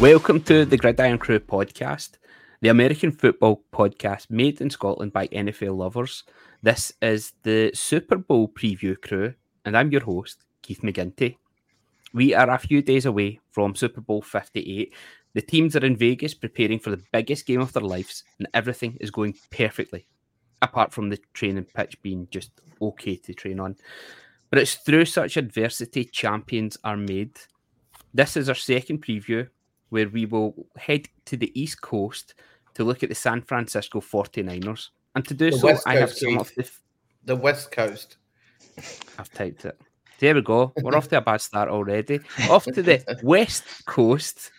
Welcome to the Gridiron Crew podcast, the American football podcast made in Scotland by NFL lovers. This is the Super Bowl preview crew, and I'm your host, Keith McGinty. We are a few days away from Super Bowl 58. The teams are in Vegas preparing for the biggest game of their lives, and everything is going perfectly, apart from the training pitch being just okay to train on. But it's through such adversity champions are made. This is our second preview where we will head to the East Coast to look at the San Francisco 49ers. And to do The so, West I have some of the. f- The West Coast. I've typed it. There we go. We're off to a bad start already. Off to the West Coast.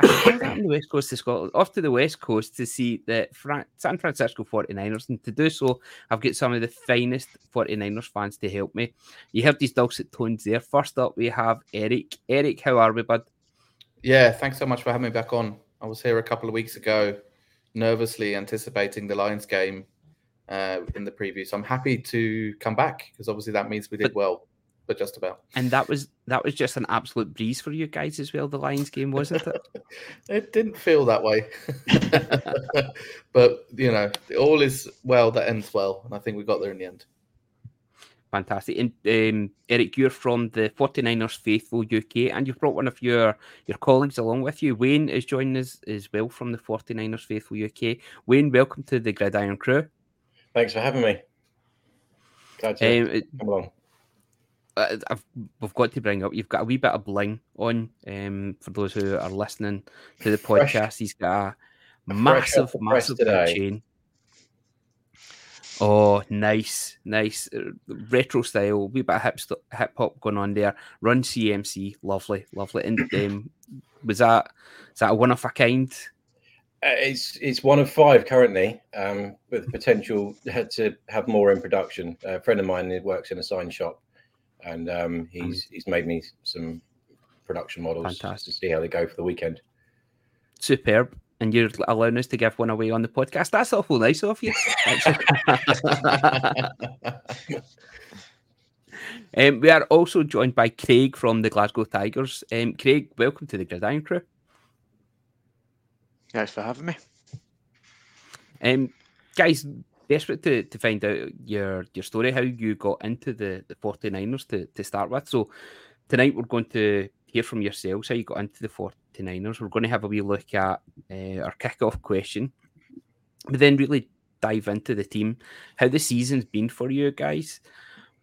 I should put that on the West Coast of Scotland. Off to the West Coast to see the Fra- San Francisco 49ers. And to do so, I've got some of the finest 49ers fans to help me. You heard these dulcet tones there. First up, we have Erik. Erik, how are we, bud? Yeah, thanks so much for having me back on. I was here a couple of weeks ago, nervously anticipating the Lions game uh, in the preview. So I'm happy to come back because obviously that means we did But- well, but just about. And that was that was just an absolute breeze for you guys as well. The Lions game, wasn't it? It didn't feel that way, but you know, all is well that ends well, and I think we got there in the end. Fantastic. And um, Erik, you're from the 49ers Faithful UK, and you've brought one of your, your colleagues along with you. Wayne is joining us as well from the 49ers Faithful UK. Wayne, welcome to the Gridiron Crew. Thanks for having me. Glad to Um, it- come along. I've, we've got to bring up, you've got a wee bit of bling on um, for those who are listening to the Fresh- podcast. He's got a Fresh massive, massive chain. Oh, nice, nice Uh, retro style, wee bit of hip st- hip hop going on there. Run CMC, lovely, lovely. And um, was that is that a one of a kind? Uh, It's it's one of five currently, um, with potential to have more in production. A friend of mine works in a sign shop, and um, he's he's made me some production models just to see how they go for the weekend. Superb. And you're allowing us to give one away on the podcast. That's awful nice of you. um, we are also joined by Craig from the Glasgow Tigers. Um, Craig, welcome to the Gridiron Crew. Thanks for having me. Um, guys, desperate to, to find out your your story, how you got into the, the 49ers to, to start with. So tonight we're going to hear from yourselves how you got into the 49ers. We're going to have a wee look at uh, our kick-off question, but then really dive into the team, how the season's been for you guys,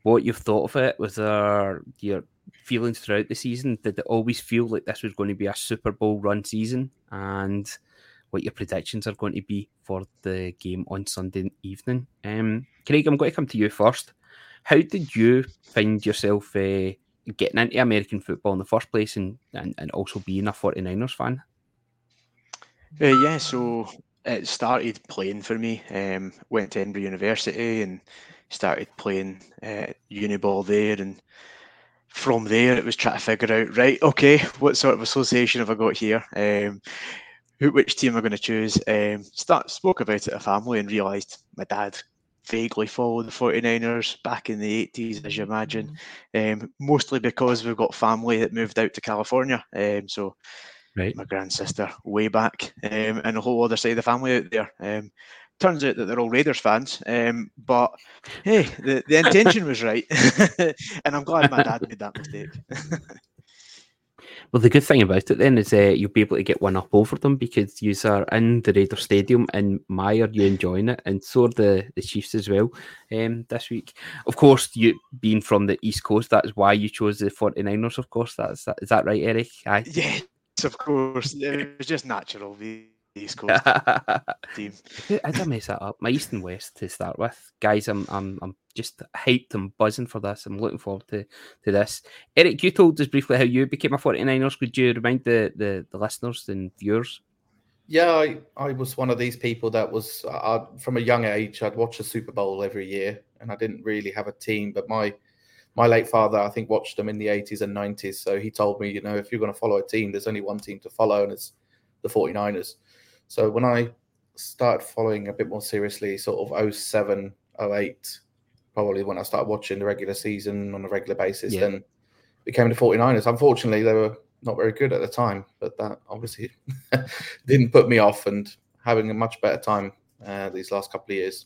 what you've thought of it, was there your feelings throughout the season? Did it always feel like this was going to be a Super Bowl run season? And what your predictions are going to be for the game on Sunday evening. Um, Craig, I'm going to come to you first. How did you find yourself uh, getting into American football in the first place and, and, and also being a 49ers fan? Uh, yeah, so it started playing for me. Um, went to Edinburgh University and started playing uh, uniball there, and from there it was trying to figure out right, okay, what sort of association have I got here? Um, who, which team am I going to choose? Um, start spoke about it at family and realised my dad vaguely followed the 49ers back in the 80s, as you imagine. Um, mostly because we've got family that moved out to California. Um, so Right. my grand sister way back, um, and a whole other side of the family out there. Um, turns out that they're all Raiders fans, um, but hey, the, the intention was right, and I'm glad my dad made that mistake. Well, the good thing about it then is uh, you'll be able to get one up over them because you are in the Raider Stadium and Meyer, you enjoying it, and so are the, the Chiefs as well um, this week. Of course, you being from the East Coast, that's why you chose the 49ers, of course. That's that, is that right, Erik? Aye. yes, of course, it was just natural. The East Coast team. How did I mess that up? My East and West to start with, guys. I'm I'm I'm just hyped and buzzing for this. I'm looking forward to to this. Erik, you told us briefly how you became a 49ers. Could you remind the the, the listeners and viewers? Yeah, I, I was one of these people that was uh, from a young age. I'd watch a Super Bowl every year, and I didn't really have a team. But my my late father, I think, watched them in the 80s and 90s. So he told me, you know, if you're going to follow a team, there's only one team to follow, and it's the 49ers. So when I started following a bit more seriously, sort of 07, 08, probably when I started watching the regular season on a regular basis, Yeah. then became the 49ers. Unfortunately, they were not very good at the time, but that obviously didn't put me off and having a much better time uh, these last couple of years.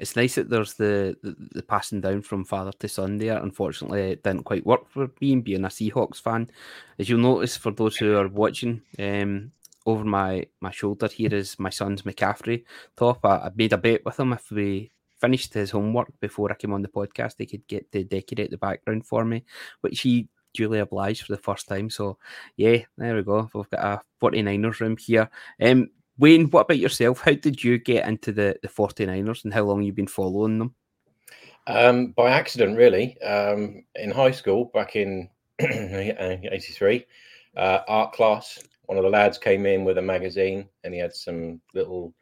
It's nice that there's the, the, the passing down from father to son there. Unfortunately, it didn't quite work for me being a Seahawks fan. As you'll notice, for those who are watching, um, over my, my shoulder here is my son's McCaffrey top. I, I made a bet with him if we finished his homework before I came on the podcast, he could get to decorate the background for me, which he duly obliged for the first time. So, yeah, there we go. We've got a 49ers room here. Um, Wayne, what about yourself? How did you get into the, the 49ers and how long you've been following them? Um, by accident, really. Um, in high school, back in '83, uh, art class, one of the lads came in with a magazine and he had some little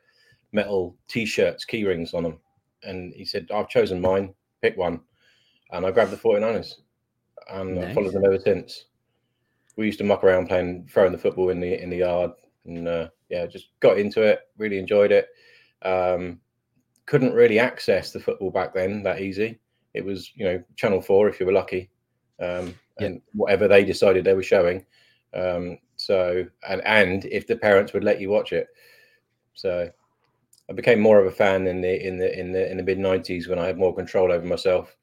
metal T-shirts, key rings on them and he said, I've chosen mine, pick one. And I grabbed the 49ers and nice. I followed them ever since. We used to muck around playing, throwing the football in the in the yard, and uh, yeah, just got into it. Really enjoyed it. Um, couldn't really access the football back then that easy. It was you know Channel Four if you were lucky, um, yeah. and whatever they decided they were showing. Um, so and and if the parents would let you watch it. So I became more of a fan in the in the in the in the mid nineties when I had more control over myself.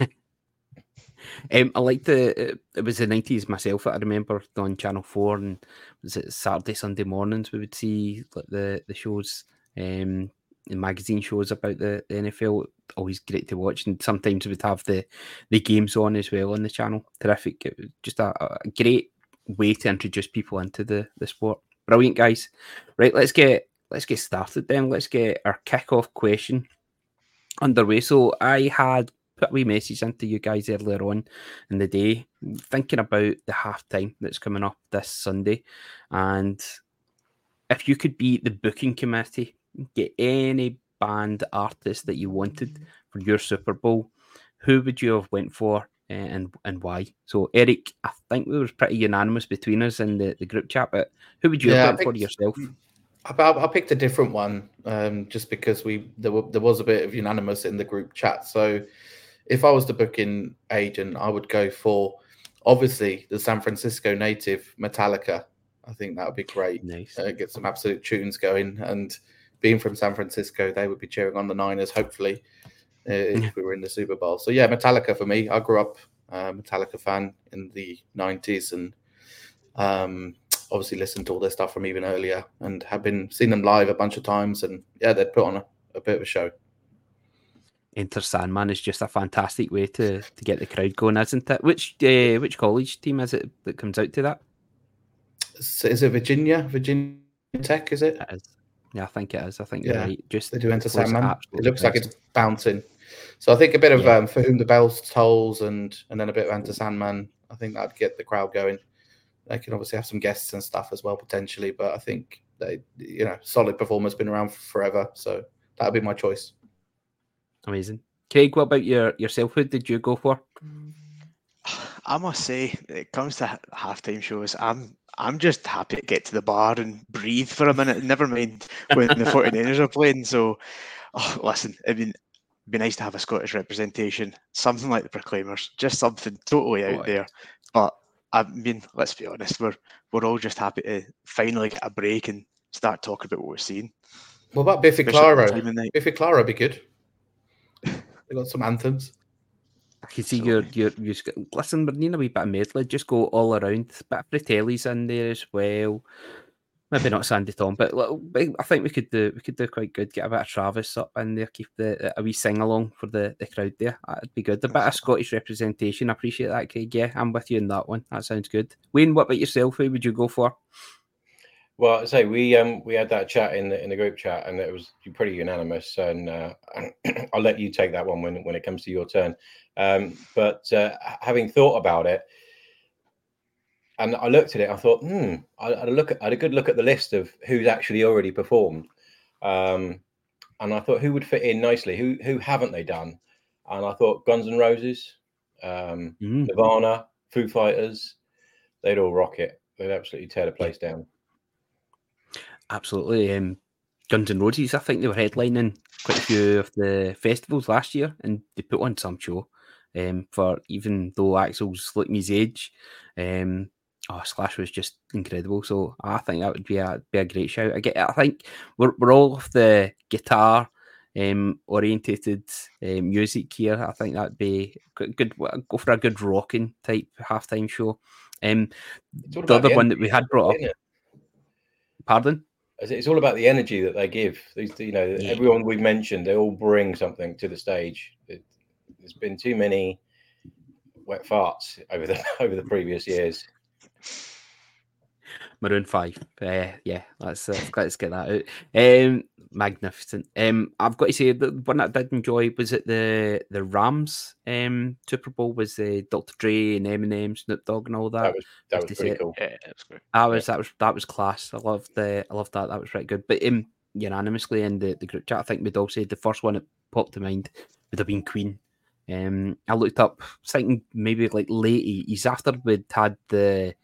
um, I like the it was the nineties myself. I remember on Channel Four and was it Saturday Sunday mornings we would see like the the shows, um, the magazine shows about the, the NFL. Always great to watch, and sometimes we'd have the the games on as well on the channel. Terrific, just a, a great way to introduce people into the the sport. Brilliant, guys. Right, let's get let's get started then. Let's get our kick-off question underway. So I had put a wee message into you guys earlier on in the day, thinking about the halftime that's coming up this Sunday. And if you could be the booking committee, get any band artist that you wanted for your Super Bowl, who would you have went for and and why? So Erik, I think we were pretty unanimous between us in the, the group chat, but who would you yeah, have went for yourself? I, I picked a different one um, just because we there, were, there was a bit of unanimous in the group chat. So if I was the booking agent, I would go for obviously the San Francisco native Metallica. I think that would be great. Nice. Uh, get some absolute tunes going. And being from San Francisco, they would be cheering on the Niners, hopefully, if we were in the Super Bowl. So, yeah, Metallica for me. I grew up a Metallica fan in the 90s and um, obviously listened to all their stuff from even earlier and have been seen them live a bunch of times. And yeah, they'd put on a, a bit of a show. Enter Sandman is just a fantastic way to to get the crowd going, isn't it? Which uh, which college team is it that comes out to that? Is it Virginia? Virginia Tech? Is it? it is. Yeah, I think it is. I think yeah. you're right. Just they do Enter Sandman. It looks like it's bouncing. So I think a bit of yeah. um, for whom the bells tolls and and then a bit of Enter Sandman. I think that'd get the crowd going. They can obviously have some guests and stuff as well potentially, but I think they, you know, solid performer's been around forever, so that'd be my choice. Amazing, Craig. What about your yourself? Who did you go for? I must say, it comes to halftime shows, I'm I'm just happy to get to the bar and breathe for a minute. Never mind when the 49ers are playing. So, oh, listen, I mean, it'd be nice to have a Scottish representation, something like the Proclaimers, just something totally out oh, there. But I mean, let's be honest, we're we're all just happy to finally get a break and start talking about what we're seeing. What about Biffy Clyro? Biffy Clyro would be good. they got some anthems. I can see so, your your you listen, we're needing a wee bit of medley. Just go all around. Bit of Fratelli's in there as well maybe not Sandi Thom, but I think we could do we could do quite good. Get a bit of Travis up in there, keep the a wee sing along for the, the crowd there. That'd be good. A bit of Scottish representation. I appreciate that, Craig. Yeah, I'm with you in that one. That sounds good. Wayne, what about yourself? Who would you go for? Well, I say we um we had that chat in the in the group chat, and it was pretty unanimous. And uh, I'll let you take that one when when it comes to your turn. Um, but uh, having thought about it, and I looked at it. I thought, hmm, I, I look at, I had a good look at the list of who's actually already performed, um, and I thought who would fit in nicely. Who who haven't they done? And I thought Guns N' Roses, um, mm. Nirvana, Foo Fighters, they'd all rock it. They'd absolutely tear the place down. Absolutely. Um, Guns N' Roses, I think they were headlining quite a few of the festivals last year, and they put on some show. um, for even though Axl's like his age. Um, oh, Slash was just incredible. So I think that would be a be a great shout. I get. I think we're we're all of the guitar um, orientated um, music here. I think that'd be good, good. Go for a good rocking type halftime show. Um, the other one that we had brought up. Pardon. It's all about the energy that they give. These, you know, yeah. everyone we've mentioned, they all bring something to the stage. It, there's been too many wet farts over the over the previous years. Maroon Five. Uh, yeah, let's uh, let's get that out. Um, magnificent. Um, I've got to say the one that I did enjoy was at the the Rams um Super Bowl was uh, Dr. Dre and Eminem, Snoop Dogg, and all that. That was that was pretty cool. Yeah, that was great. That was that was that was class. I loved the I loved that. That was pretty good. But um, unanimously in the, the group chat, I think we'd all said the first one that popped to mind would have been Queen. Um, I looked up thinking maybe like late eighties after we'd had the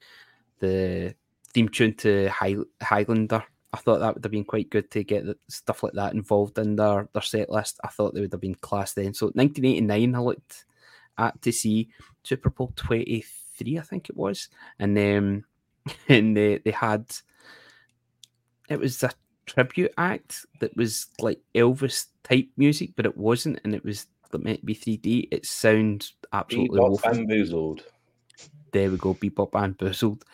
the theme tune to High, Highlander. I thought that would have been quite good to get stuff like that involved in their, their set list. I thought they would have been class then. So 1989, I looked at to see Super Bowl 23, I think it was, and then and they they had it was a tribute act that was like Elvis type music, but it wasn't, and it was meant to be 3D. It sounds absolutely Bebop bamboozled. There we go, bebop bamboozled.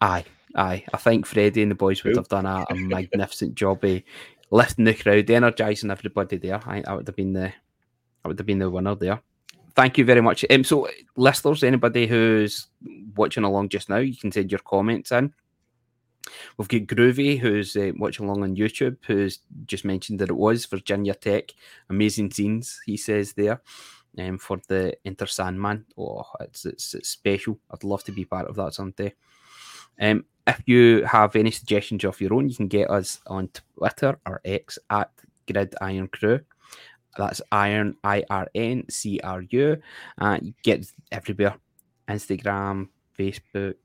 Aye, aye. I think Freddie and the boys would have done a, a magnificent job of lifting the crowd, energizing everybody there. I think that would have been the that would have been the winner there. Thank you very much. Um, so, listeners, anybody who's watching along just now, you can send your comments in. We've got Groovy, who's uh, watching along on YouTube, who's just mentioned that it was Virginia Tech. Amazing scenes, he says there, um, for the Enter Sandman. Oh, it's, it's, it's special. I'd love to be part of that someday. Um, if you have any suggestions of your own, you can get us on Twitter or X at Grid Iron Crew. That's Iron I R N C R U. Uh, you get everywhere Instagram, Facebook,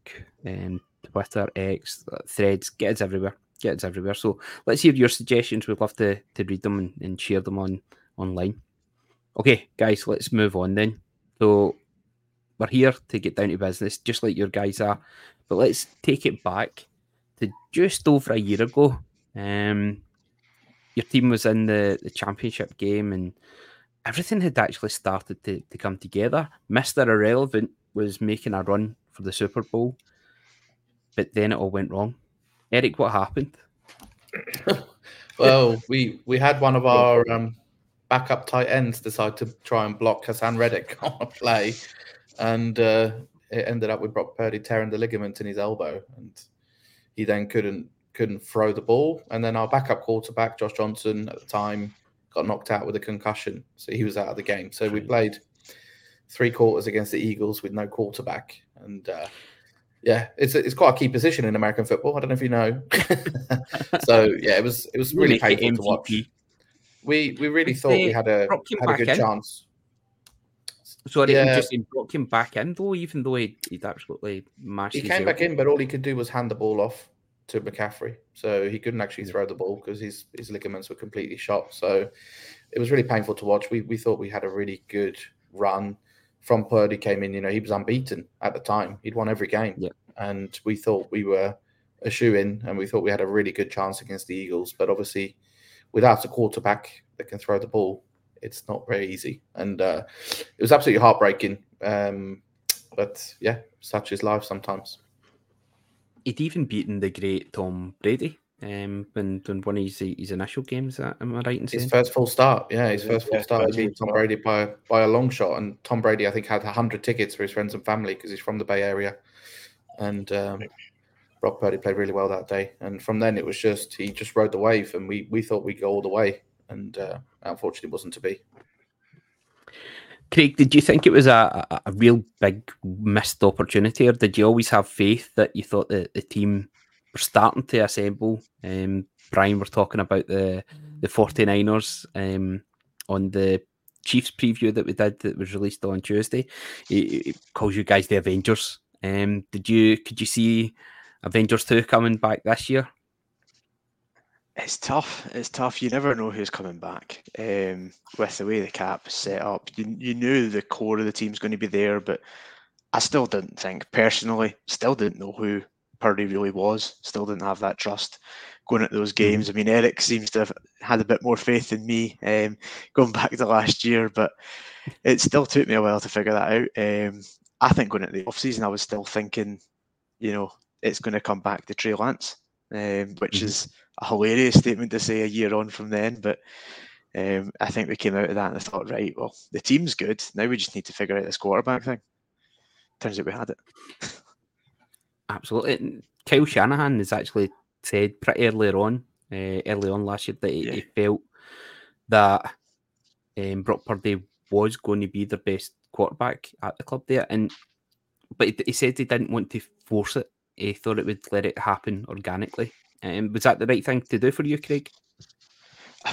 um, Twitter, X, Threads. Get us everywhere. Get us everywhere. So let's hear your suggestions. We'd love to, to read them and, and share them on online. Okay, guys, let's move on then. So we're here to get down to business, just like your guys are. But let's take it back to just over a year ago. Um, your team was in the, the championship game and everything had actually started to, to come together. Mr. Irrelevant was making a run for the Super Bowl, but then it all went wrong. Erik, what happened? well, we we had one of our um, backup tight ends decide to try and block Haason Reddick on a play, and uh, it ended up with Brock Purdy tearing the ligament in his elbow, and he then couldn't couldn't throw the ball. And then our backup quarterback, Josh Johnson, at the time, got knocked out with a concussion, so he was out of the game. So we played three quarters against the Eagles with no quarterback, and uh, yeah, it's it's quite a key position in American football. I don't know if you know. so yeah, it was it was really, really painful to watch. We we really thought we had a had a good in. chance. Sorry, yeah. just brought him back in though, even though he, would absolutely mashed. He came back in, but all he could do was hand the ball off to McCaffrey, so he couldn't actually throw the ball because his his ligaments were completely shot. So it was really painful to watch. We we thought we had a really good run from Purdy came in. You know, he was unbeaten at the time. He'd won every game, yeah. and we thought we were a shoe in, and we thought we had a really good chance against the Eagles. But obviously, without a quarterback that can throw the ball, it's not very easy. And uh, it was absolutely heartbreaking. Um, but yeah, such is life sometimes. He'd even beaten the great Tom Brady um, when, when one of his, his initial games. Am I right in saying? His first full start, yeah, his first full start. He beat Tom Brady by by a long shot, and Tom Brady, I think, had hundred tickets for his friends and family because he's from the Bay Area, and um, Brock Purdy played really well that day. And from then, it was just he just rode the wave, and we we thought we'd go all the way, and uh, unfortunately, wasn't to be. Craig, did you think it was a, a, a, real big missed opportunity, or did you always have faith that you thought that the team were starting to assemble? Um, Brian, we're talking about the the 49ers um, on the Chiefs preview that we did that was released on Tuesday. It, it calls you guys the Avengers. Um, did you could you see Avengers 2 coming back this year? It's tough. It's tough. You never know who's coming back. Um, with the way the cap is set up, you, you knew the core of the team's going to be there, but I still didn't think personally. Still didn't know who Purdy really was. Still didn't have that trust going at those mm-hmm. games. I mean, Erik seems to have had a bit more faith in me um, going back to last year, but it still took me a while to figure that out. Um, I think going into the off season, I was still thinking, you know, it's going to come back to Trey Lance, um, which mm-hmm. is a hilarious statement to say a year on from then. But um, I think we came out of that and I thought, right, well, the team's good. Now we just need to figure out this quarterback thing. Turns out we had it. Absolutely. Kyle Shanahan has actually said pretty earlier on, uh, early on last year, that he, yeah. he felt that um, Brock Purdy was going to be the best quarterback at the club there, and but he, he said he didn't want to force it. He thought it would let it happen organically. Um, was that the right thing to do for you, Craig?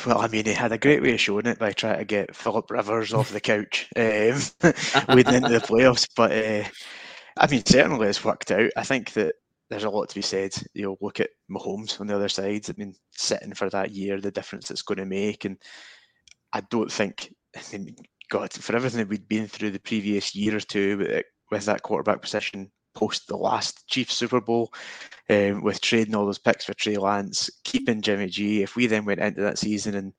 Well, I mean, he had a great way of showing it by trying to get Philip Rivers off the couch um, leading into the playoffs. But uh, I mean, certainly it's worked out. I think that there's a lot to be said. You know, look at Mahomes on the other side. I mean, sitting for that year, the difference it's going to make, and I don't think. I mean, God, for everything that we'd been through the previous year or two with, with that quarterback position post the last Chiefs Super Bowl, um, with trading all those picks for Trey Lance, keeping Jimmy G. If we then went into that season and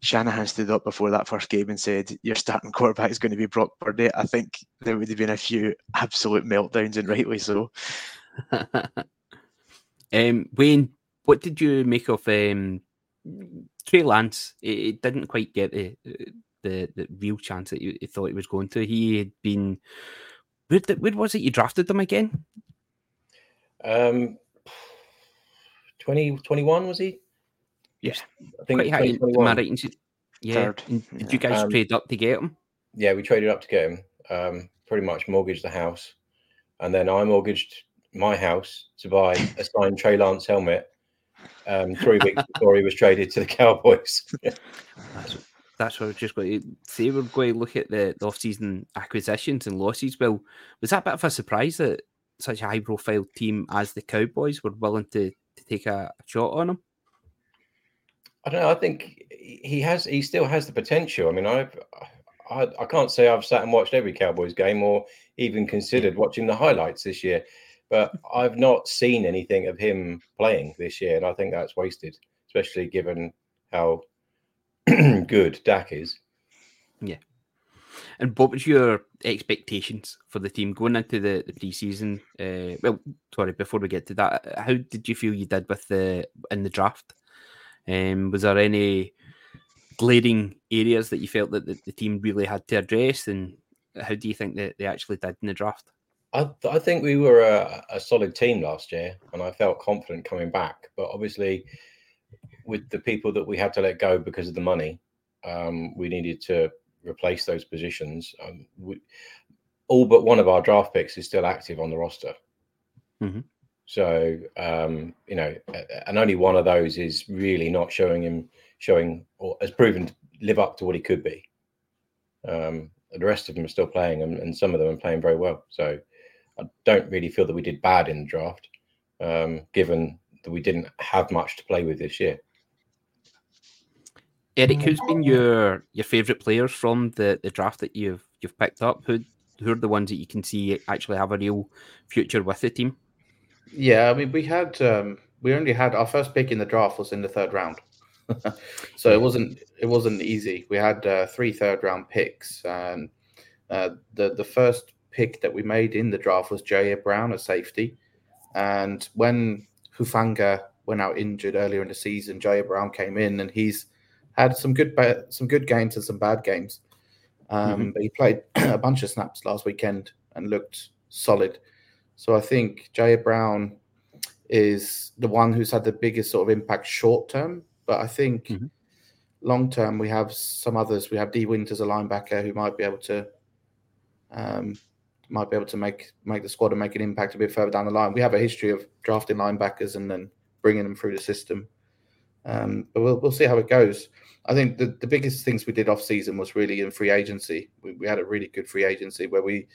Shanahan stood up before that first game and said, Your starting quarterback is going to be Brock Purdy, I think there would have been a few absolute meltdowns, and rightly so. um, Wayne, what did you make of um, Trey Lance? It, it, didn't quite get the, the the real chance that you, you thought he was going to. He had been. Where, where was it you drafted them again? Um, 20, 21 was he? Yeah, I think quite high. Right? Yeah. Did you guys um, trade up to get him? Yeah, we traded up to get him. Um, pretty much mortgaged the house, and then I mortgaged my house to buy a signed Trey Lance helmet um, three weeks before he was traded to the Cowboys. that's, that's what I was just going to say. We're going to look at the, the off-season acquisitions and losses. Well, was that a bit of a surprise that such a high-profile team as the Cowboys were willing to, to take a, a shot on him? I don't know. I think he has. He still has the potential. I mean, I've. I, I can't say I've sat and watched every Cowboys game or even considered watching the highlights this year but I've not seen anything of him playing this year, and I think that's wasted, especially given how good Dak is. Yeah. And what was your expectations for the team going into the, the preseason? Uh, well, sorry, before we get to that, how did you feel you did with the in the draft? Um, was there any glaring areas that you felt that the, the team really had to address, and how do you think that they actually did in the draft? I, I think we were a, a, solid team last year, and I felt confident coming back. But obviously, with the people that we had to let go because of the money, um, we needed to replace those positions. Um, we, all but one of our draft picks is still active on the roster. Mm-hmm. So um, you know, and only one of those is really not showing him showing or has proven to live up to what he could be. Um, the rest of them are still playing, and, and some of them are playing very well. So I don't really feel that we did bad in the draft, um, given that we didn't have much to play with this year. Erik, who's been your your favourite players from the, the draft that you've you've picked up? Who who are the ones that you can see actually have a real future with the team? Yeah, I mean, we had um, we only had our first pick in the draft was in the third round, so it wasn't it wasn't easy. We had uh, three third round picks, and uh, the the first pick that we made in the draft was Ji'Ayir Brown, a safety. And when Hufanga went out injured earlier in the season, Ji'Ayir Brown came in and he's had some good some good games and some bad games. Um, mm-hmm. But he played a bunch of snaps last weekend and looked solid. So I think Ji'Ayir Brown is the one who's had the biggest sort of impact short term. But I think mm-hmm. long term, we have some others. We have Dee Winters, a linebacker, who might be able to um, might be able to make make the squad and make an impact a bit further down the line. We have a history of drafting linebackers and then bringing them through the system. Um, but we'll, we'll see how it goes. I think the, the biggest things we did off season was really in free agency. We, we had a really good free agency where we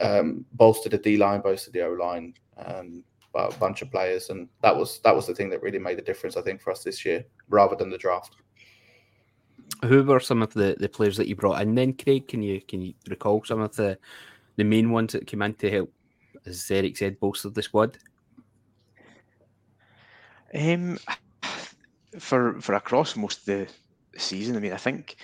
um, bolstered the D line, bolstered the O line, um, a bunch of players, and that was that was the thing that really made the difference, I think, for us this year, rather than the draft. Who were some of the, the players that you brought in then, Craig? Can you can you recall some of the the main ones that came in to help, as Erik said, bolster the squad? Um, for for across most of the season, I mean, I think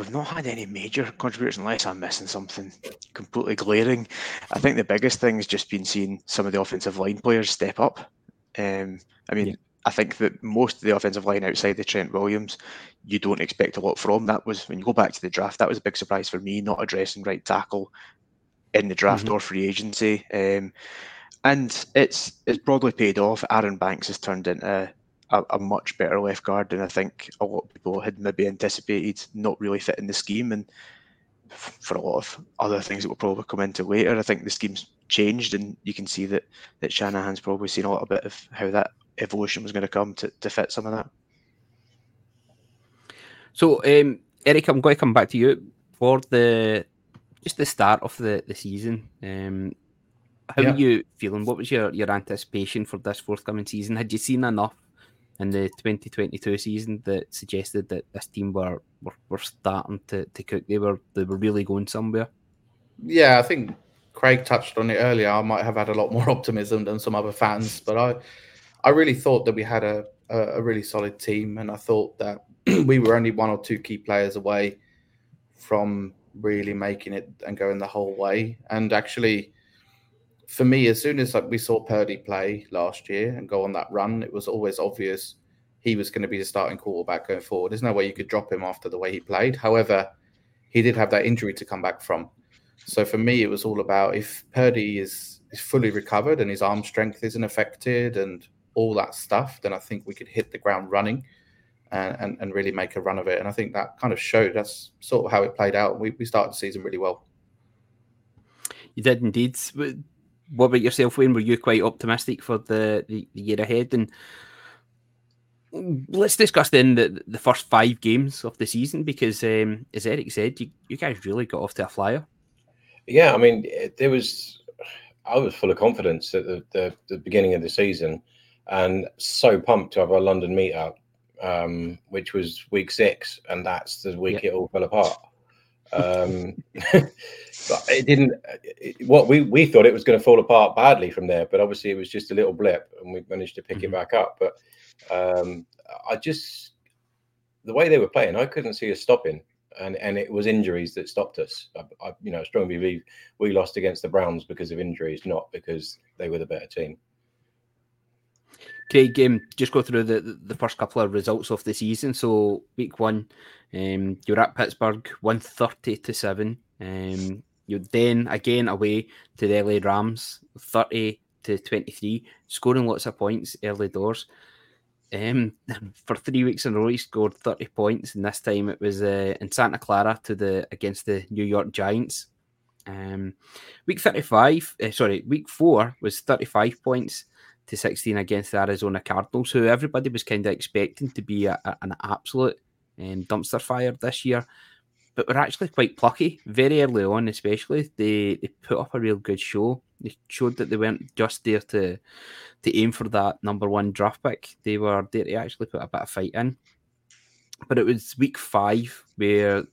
we've not had any major contributors unless I'm missing something completely glaring. I think the biggest thing has just been seeing some of the offensive line players step up. Um, I mean, yeah. I think that most of the offensive line outside the Trent Williams, you don't expect a lot from. That was when you go back to the draft. That was a big surprise for me, not addressing right tackle in the draft mm-hmm. or free agency. Um, and it's it's broadly paid off. Aaron Banks has turned into a, a, much better left guard than I think a lot of people had maybe anticipated. Not really fitting the scheme, and for a lot of other things that will probably come into later, I think the scheme's changed, and you can see that that Shanahan's probably seen a little bit of how that evolution was going to come to, to fit some of that. So, um, Erik, I'm going to come back to you for the just the start of the, the season. Um, how yeah. are you feeling? What was your, your anticipation for this forthcoming season? Had you seen enough in the 2022 season that suggested that this team were were, were starting to, to cook? They were they were really going somewhere. Yeah, I think Craig touched on it earlier. I might have had a lot more optimism than some other fans, but I I really thought that we had a, a, a really solid team, and I thought that we were only one or two key players away from really making it and going the whole way. And actually, for me, as soon as like, we saw Purdy play last year and go on that run, it was always obvious he was going to be the starting quarterback going forward. There's no way you could drop him after the way he played. However, he did have that injury to come back from. So for me, it was all about if Purdy is, is fully recovered and his arm strength isn't affected and all that stuff, then I think we could hit the ground running and, and, and really make a run of it. And I think that kind of showed that's sort of how it played out. We, we started the season really well. You did indeed. What about yourself, Wayne? Were you quite optimistic for the, the, the year ahead? And let's discuss then the, the first five games of the season because, um, as Erik said, you, you guys really got off to a flyer. Yeah, I mean, there was, I was full of confidence at the, the, the beginning of the season and so pumped to have our London meetup, um, which was week six, and that's the week it all fell apart. Um, but it didn't. It, what we we thought it was going to fall apart badly from there, but obviously it was just a little blip, and we managed to pick mm-hmm. it back up. But um, I just the way they were playing, I couldn't see us stopping. And, and it was injuries that stopped us. I, I you know strongly believe we lost against the Browns because of injuries, not because they were the better team. Craig, um, just go through the, the first couple of results of the season. So week one, um, you're at Pittsburgh, one thirty to seven. Um, you then again away to the LA Rams, thirty to twenty three, scoring lots of points early doors. Um, for three weeks in a row, he scored thirty points, and this time it was uh, in Santa Clara to the against the New York Giants. Um, week thirty five, uh, sorry, week four was thirty five points to 16 against the Arizona Cardinals, who everybody was kind of expecting to be a, a, an absolute um, dumpster fire this year. But we're actually quite plucky. Very early on, especially, they, they put up a real good show. They showed that they weren't just there to to aim for that number one draft pick. They were there to actually put a bit of fight in. But it was week five where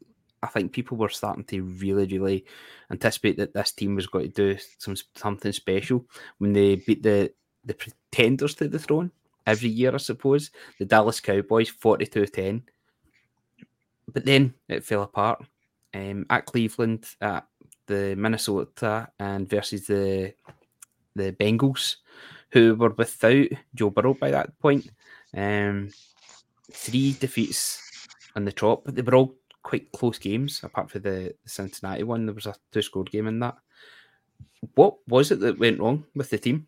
I think people were starting to really, really anticipate that this team was going to do some something special when they beat the the pretenders to the throne every year, I suppose. The Dallas Cowboys, 42 10. But then it fell apart. Um, at Cleveland, at the Minnesota, and versus the the Bengals, who were without Joe Burrow by that point. Um, three defeats on the trot, but they were all quite close games, apart from the Cincinnati one. There was a two scored game in that. What was it that went wrong with the team?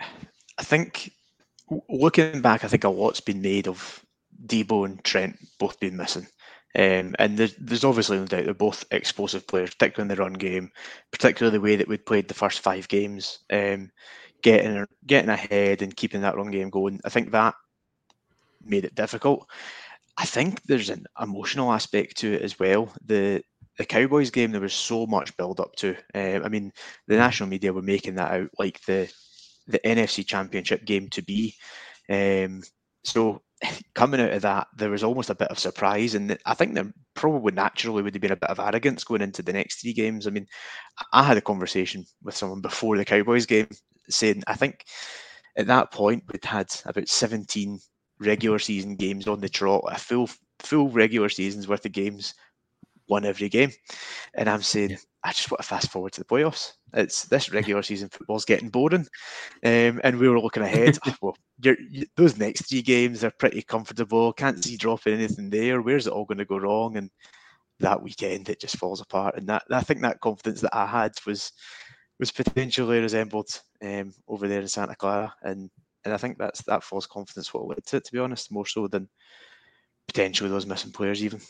I think looking back, I think a lot's been made of Deebo and Trent both being missing. Um, and there's, there's, obviously no doubt they're both explosive players, particularly in the run game, particularly the way that we'd played the first five games, um, getting getting ahead and keeping that run game going. I think that made it difficult. I think there's an emotional aspect to it as well. The the Cowboys game, there was so much build up to. Uh, I mean, the national media were making that out like the the NFC Championship game to be. Um, so coming out of that, there was almost a bit of surprise, and I think there probably naturally would have been a bit of arrogance going into the next three games. I mean, I had a conversation with someone before the Cowboys game saying I think at that point we'd had about 17 regular season games on the trot, a full full regular seasons worth of games, won every game, and I'm saying yeah. I just want to fast forward to the playoffs. It's this regular season football's getting boring, um, and we were looking ahead. oh, well, you're, you, those next three games are pretty comfortable. Can't see dropping anything there. Where's it all going to go wrong? And that weekend it just falls apart. And that I think that confidence that I had was was potentially resembled um, over there in Santa Clara, and and I think that's that false confidence what led to it. To be honest, more so than potentially those missing players even.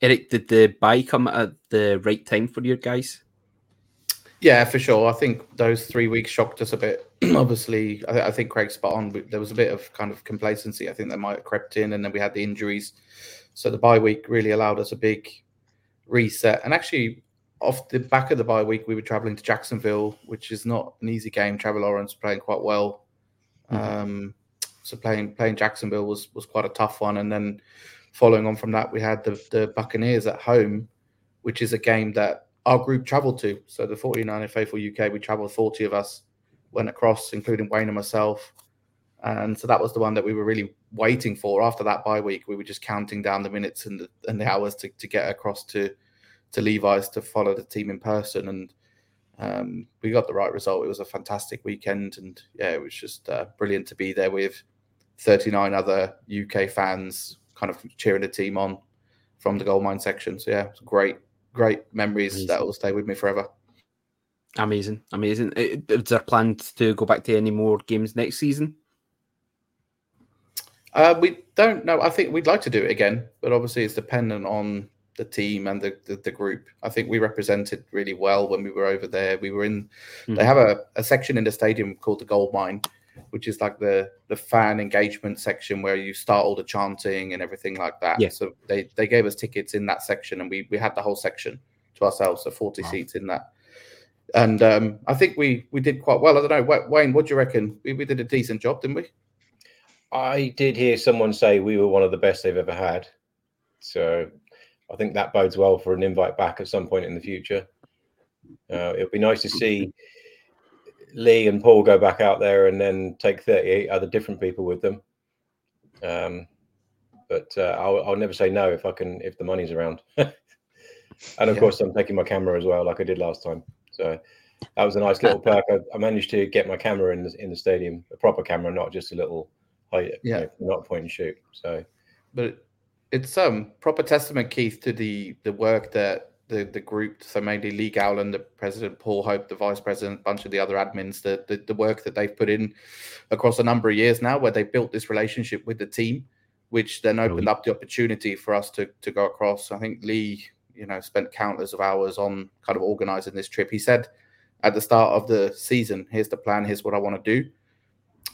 Erik, did the bye come at the right time for you guys? Yeah, for sure. I think those three weeks shocked us a bit. Obviously, I, I, think Craig's spot on. There was a bit of kind of complacency. I think that might have crept in, and then we had the injuries. So the bye week really allowed us a big reset. And actually, off the back of the bye week, we were traveling to Jacksonville, which is not an easy game. Trevor Lawrence playing quite well. Mm-hmm. Um, so playing playing Jacksonville was was quite a tough one. And then following on from that, we had the the Buccaneers at home, which is a game that our group travelled to. So the 49 Faithful UK, we travelled 40 of us, went across, including Wayne and myself. And so that was the one that we were really waiting for. After that bye week, we were just counting down the minutes and the, and the hours to, to get across to to Levi's to follow the team in person. And um, we got the right result. It was a fantastic weekend, and yeah, it was just uh, brilliant to be there with 39 other UK fans, kind of cheering the team on from the gold mine section. So yeah, it it's great, great memories amazing. that will stay with me forever. Amazing, amazing. Is there plans to go back to any more games next season? Uh, we don't know. I think we'd like to do it again, but obviously it's dependent on the team and the, the, the group. I think we represented really well when we were over there. We were in. Mm-hmm. They have a, a section in the stadium called the Gold Mine, which is like the the fan engagement section where you start all the chanting and everything like that. Yeah. So they they gave us tickets in that section, and we we had the whole section to ourselves, so forty wow. seats in that. And um, I think we we did quite well. I don't know, Wayne. What do you reckon? We, we did a decent job, didn't we? I did hear someone say we were one of the best they've ever had. So I think that bodes well for an invite back at some point in the future. Uh, it would be nice to see Lee and Paul go back out there and then take 38 other different people with them. Um, but uh, I'll, I'll, never say no if I can, if the money's around. and of yeah. course, I'm taking my camera as well, like I did last time. So that was a nice little perk. I, I, managed to get my camera in the, in the stadium, a proper camera, not just a little, yeah, you know, not point and shoot. So, but it's um proper testament, Keith, to the the work that the the group, so mainly Lee Gowland, the president, Paul Hope, the vice president, a bunch of the other admins, the, the, the work that they've put in across a number of years now, where they built this relationship with the team, which then opened up the opportunity for us to to go across. I think Lee, you know, spent countless of hours on kind of organizing this trip. He said at the start of the season, "Here's the plan. Here's what I want to do,"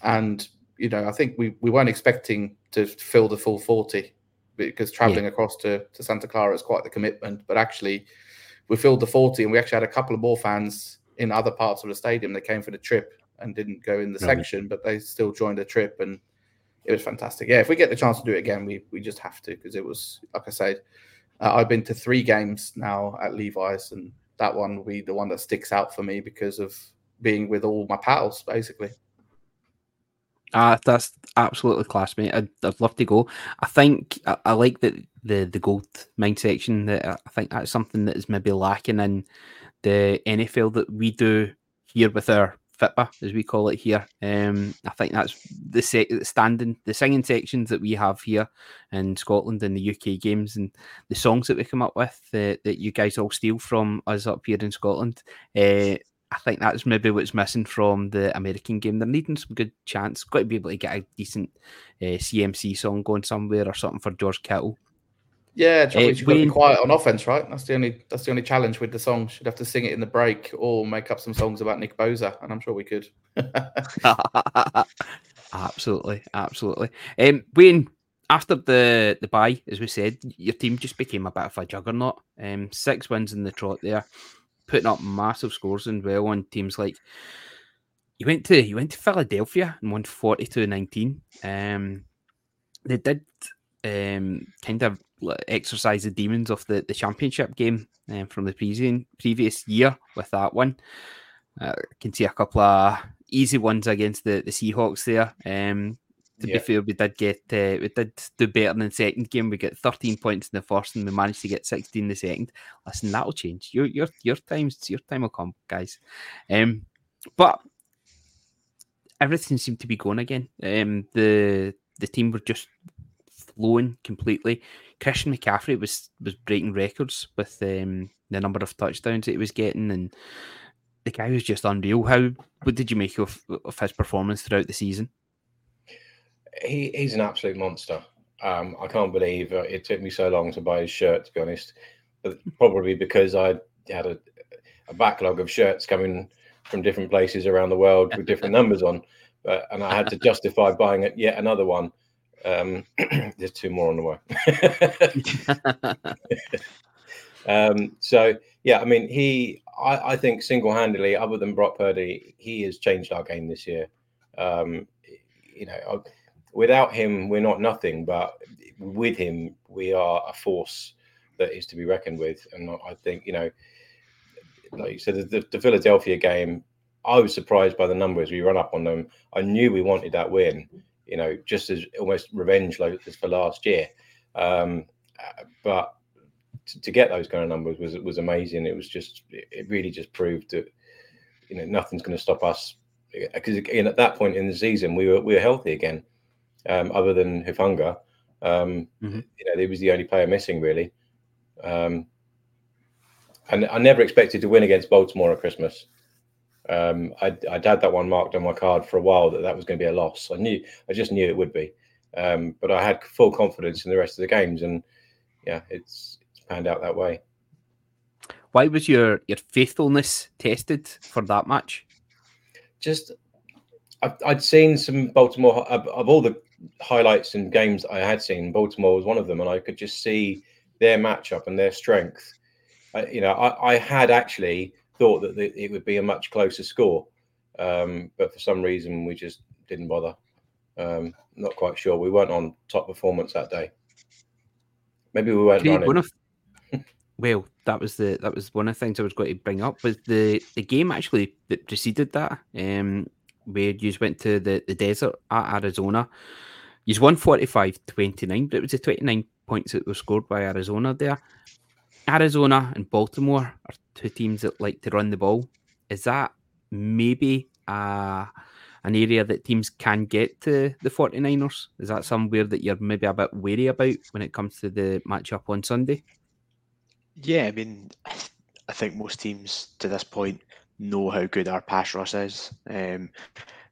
and you know, I think we we weren't expecting to fill the full forty because traveling yeah. across to, to Santa Clara is quite the commitment. But actually, we filled the 40 and we actually had a couple of more fans in other parts of the stadium that came for the trip and didn't go in the section, but they still joined the trip and it was fantastic. Yeah, if we get the chance to do it again, we, we just have to because it was, like I said, uh, I've been to three games now at Levi's and that one will be the one that sticks out for me because of being with all my pals, basically. Uh, that's absolutely class, mate. I'd, I'd love to go. I think I, I, like that the the gold mine section. That I think that's something that is maybe lacking in the NFL that we do here with our FITBA, as we call it here. Um, I think that's the se- standing, the singing sections that we have here in Scotland and the UK games, and the songs that we come up with uh, that you guys all steal from us up here in Scotland. Uh, I think that's maybe what's missing from the American game. They're needing some good chance. Got to be able to get a decent uh, CMC song going somewhere or something for George Kittle. Yeah, uh, you've got to be quiet on offense, right? That's the only that's the only challenge with the song. Should have to sing it in the break or make up some songs about Nick Bosa, and I'm sure we could. absolutely, absolutely. Um, Wayne, after the the bye, as we said, your team just became a bit of a juggernaut. Um, six wins in the trot there, putting up massive scores and well on teams like. You went to you went to Philadelphia and won 42-19. Um, they did um, kind of exercise the demons of the, the championship game um, from the previous previous year with that one. Uh, I can see a couple of easy ones against the, the Seahawks there. Um, to yeah. be fair, we did get uh, we did do better in the second game. We get 13 points in the first, and we managed to get 16 in the second. Listen, that'll change. Your your your times your time will come, guys. Um, but everything seemed to be going again. Um, the the team were just flowing completely. Christian McCaffrey was was breaking records with um, the number of touchdowns that he was getting, and the guy was just unreal. How what did you make of, of his performance throughout the season? He, he's an absolute monster. Um, I can't believe uh, it took me so long to buy his shirt, to be honest. But probably because I had a, a, backlog of shirts coming from different places around the world with different numbers on, but, and I had to justify buying yet another one. Um, there's two more on the way. um, so yeah, I mean, he, I, I think single-handedly, other than Brock Purdy, he has changed our game this year. Um, you know, without him, we're not nothing, but with him, we are a force that is to be reckoned with. And I think, you know, like you said, the, the Philadelphia game, I was surprised by the numbers we run up on them. I knew we wanted that win, you know, just as almost revenge like as for last year. Um, but to, to, get those kind of numbers was was amazing. It was just it really just proved that you know nothing's going to stop us because again at that point in the season we were we were healthy again um, other than Hufanga. Um, mm-hmm. You know, he was the only player missing really. Um, and I never expected to win against Baltimore at Christmas. Um, I'd, I'd, had that one marked on my card for a while that that was going to be a loss. I knew, I just knew it would be. Um, but I had full confidence in the rest of the games, and yeah, it's it's panned out that way. Why was your your faithfulness tested for that match? Just i would seen some Baltimore of, of all the highlights and games I had seen, Baltimore was one of them, and I could just see their matchup and their strength. I, you know, I, I, had actually thought that it would be a much closer score, um, but for some reason we just didn't bother. Um, not quite sure. We weren't on top performance that day. Maybe we weren't running. Of, well, that was the that was one of the things I was going to bring up. Was the the game actually that preceded that? Um, where you went to the, the desert at Arizona He's won 45 29, but it was the 29 points that were scored by Arizona there. Arizona and Baltimore are two teams that like to run the ball. Is that maybe uh, an area that teams can get to the 49ers? Is that somewhere that you're maybe a bit wary about when it comes to the matchup on Sunday? Yeah, I mean, I think most teams to this point know how good our pass rush is. Um,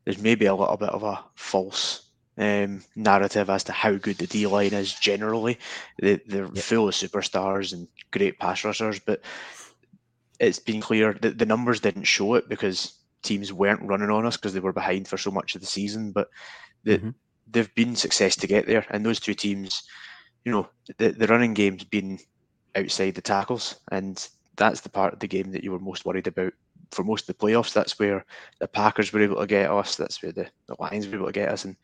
there's maybe a little bit of a false um, narrative as to how good the D line is generally. They, they're yep. full of superstars and great pass rushers, but it's been clear that the numbers didn't show it because teams weren't running on us because they were behind for so much of the season. But the, mm-hmm. they've been success to get there, and those two teams, you know, the, the running game's been outside the tackles, and that's the part of the game that you were most worried about for most of the playoffs. That's where the Packers were able to get us. That's where the, the Lions were able to get us, and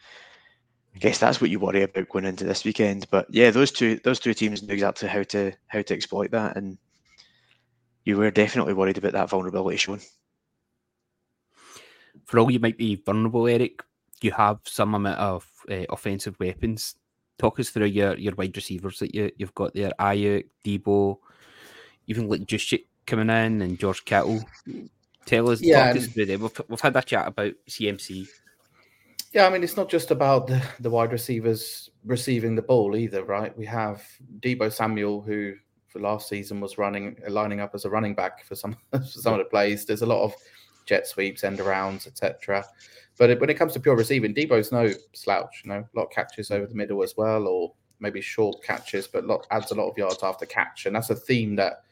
I guess that's what you worry about going into this weekend. But yeah, those two those two teams know exactly how to how to exploit that, and you were definitely worried about that vulnerability showing. For all you might be vulnerable, Erik, you have some amount of uh, offensive weapons. Talk us through your, your wide receivers that you, you've got there: Aiyuk, Deebo, even like Juszczyk coming in, and George Kittle. Tell us, yeah, talk us through them. We've, we've had that chat about CMC yeah, I mean, it's not just about the, the wide receivers receiving the ball either, right? We have Deebo Samuel, who for last season was running, lining up as a running back for some for some of the plays. There's a lot of jet sweeps, end arounds, etc. But it, when it comes to pure receiving, Deebo's no slouch. You know, a lot of catches over the middle as well, or maybe short catches, but lot, adds a lot of yards after catch, and that's a theme that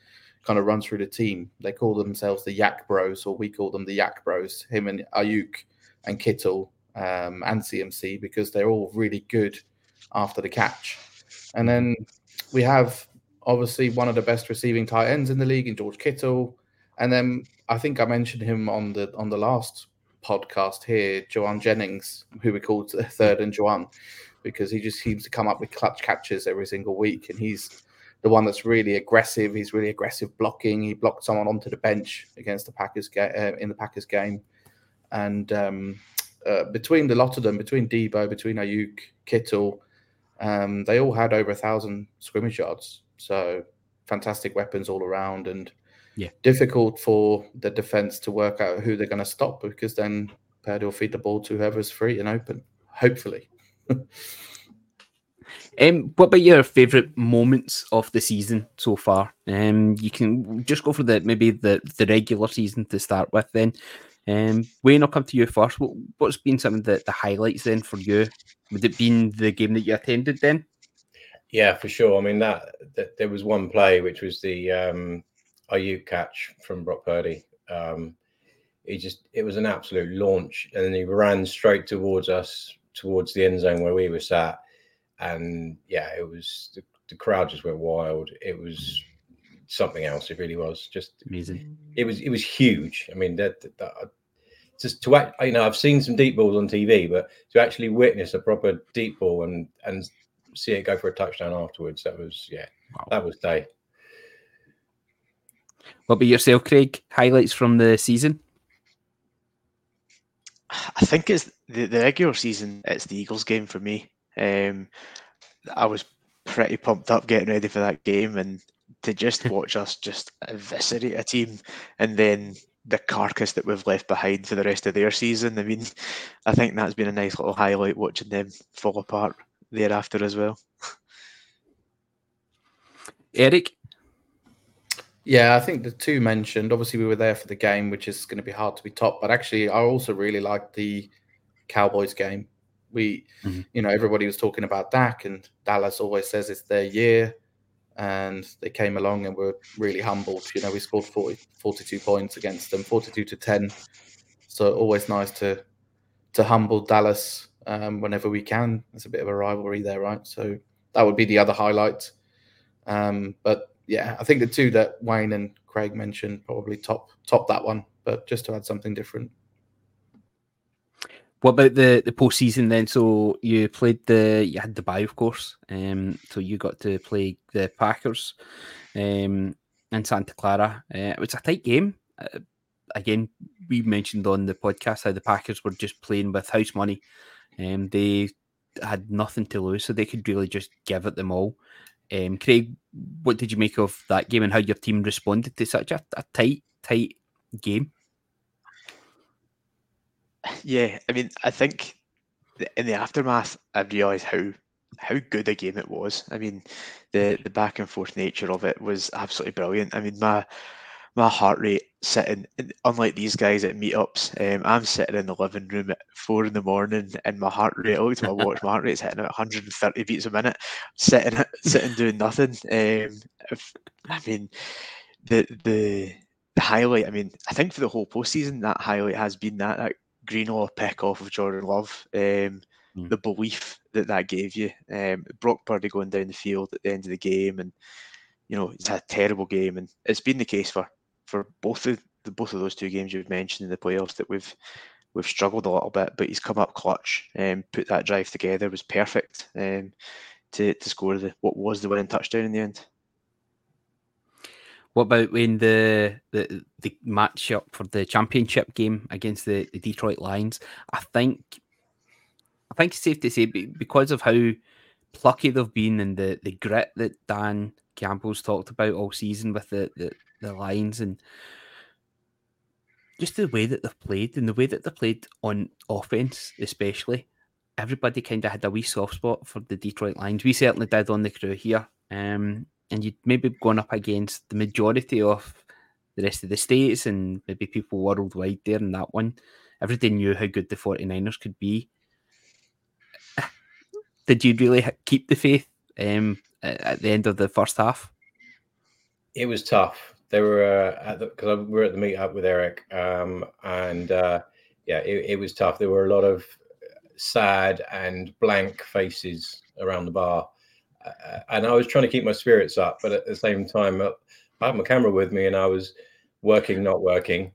kind of runs through the team. They call themselves the YAC Bros, or we call them the YAC Bros. Him and Aiyuk and Kittle um, and CMC because they're all really good after the catch. And then we have obviously one of the best receiving tight ends in the league in George Kittle. And then I think I mentioned him on the on the last podcast here, Jauan Jennings, who we called third and Jauan, because he just seems to come up with clutch catches every single week. And he's the one that's really aggressive. He's really aggressive blocking. He blocked someone onto the bench against the Packers ga- uh, in the Packers game. And um, uh, between the lot of them, between Deebo, between Aiyuk, Kittle, um, they all had over a thousand scrimmage yards. So fantastic weapons all around, and yeah, difficult for the defense to work out who they're going to stop because then Purdy will feed the ball to whoever's free and open. Hopefully. Um, what about your favourite moments of the season so far? Um, you can just go for the maybe the, the regular season to start with. Then, um, Wayne, I'll come to you first. What, what's been some of the, the highlights then for you? Would it been the game that you attended then? Yeah, for sure. I mean that, that there was one play which was the um, catch from Brock Purdy. Um, he just it was an absolute launch, and he ran straight towards us, towards the end zone where we were sat and yeah, it was the, the crowd just went wild. It was something else. It really was just amazing. It was it was huge. I mean, that, that, that just to act, you know, I've seen some deep balls on TV, but to actually witness a proper deep ball and and see it go for a touchdown afterwards, that was yeah, wow. that was day. What about yourself, Craig? Highlights from the season? I think it's the, the regular season. It's the Eagles game for me. Um, I was pretty pumped up getting ready for that game, and to just watch us just eviscerate a team, and then the carcass that we've left behind for the rest of their season. I mean, I think that's been a nice little highlight watching them fall apart thereafter as well. Erik. Yeah, I think the two mentioned. Obviously, we were there for the game, which is going to be hard to be top. But actually, I also really liked the Cowboys game. We, mm-hmm. you know, everybody was talking about Dak, and Dallas always says it's their year. And they came along and were really humbled. You know, we scored 40, 42 points against them, 42 to 10. So always nice to to humble Dallas um, whenever we can. There's a bit of a rivalry there, right? So that would be the other highlight. Um, but yeah, I think the two that Wayne and Craig mentioned probably top top that one. But just to add something different. What about the the postseason then? So you played the you had bye, of course. Um, so you got to play the Packers, um, in Santa Clara. Uh, it was a tight game. Uh, again, we mentioned on the podcast how the Packers were just playing with house money. Um, they had nothing to lose, so they could really just give it them all. Um, Craig, what did you make of that game and how your team responded to such a, a tight, tight game? Yeah, I mean, I think in the aftermath, I realised how how good a game it was. I mean, the the back and forth nature of it was absolutely brilliant. I mean, my my heart rate sitting, unlike these guys at meetups, um, I'm sitting in the living room at four in the morning, and my heart rate. I looked at my watch, my heart rate's hitting at 130 beats a minute, sitting sitting doing nothing. Um, if, I mean, the the the highlight. I mean, I think for the whole postseason, that highlight has been that that Greenlaw pick off of Jordan Love. Um, mm. The belief that that gave you. Um, Brock Purdy going down the field at the end of the game, and you know he's had a terrible game, and it's been the case for for both of the both of those two games you've mentioned in the playoffs that we've we've struggled a little bit, but he's come up clutch and put that drive together was perfect um, to to score the what was the winning touchdown in the end. What about when the the the matchup for the championship game against the, the Detroit Lions? I think I think it's safe to say because of how plucky they've been and the, the grit that Dan Campbell's talked about all season with the, the, the Lions and just the way that they've played and the way that they played on offense, especially. Everybody kind of had a wee soft spot for the Detroit Lions. We certainly did on the crew here. Um, and you'd maybe gone up against the majority of the rest of the states and maybe people worldwide there in that one. Everybody knew how good the 49ers could be. Did you really keep the faith um, at the end of the first half? It was tough. They were uh, because we were at the meetup with Erik, um, and uh, yeah, it, it, was tough. There were a lot of sad and blank faces around the bar. And I was trying to keep my spirits up, but at the same time, uh, I had my camera with me and I was working, not working.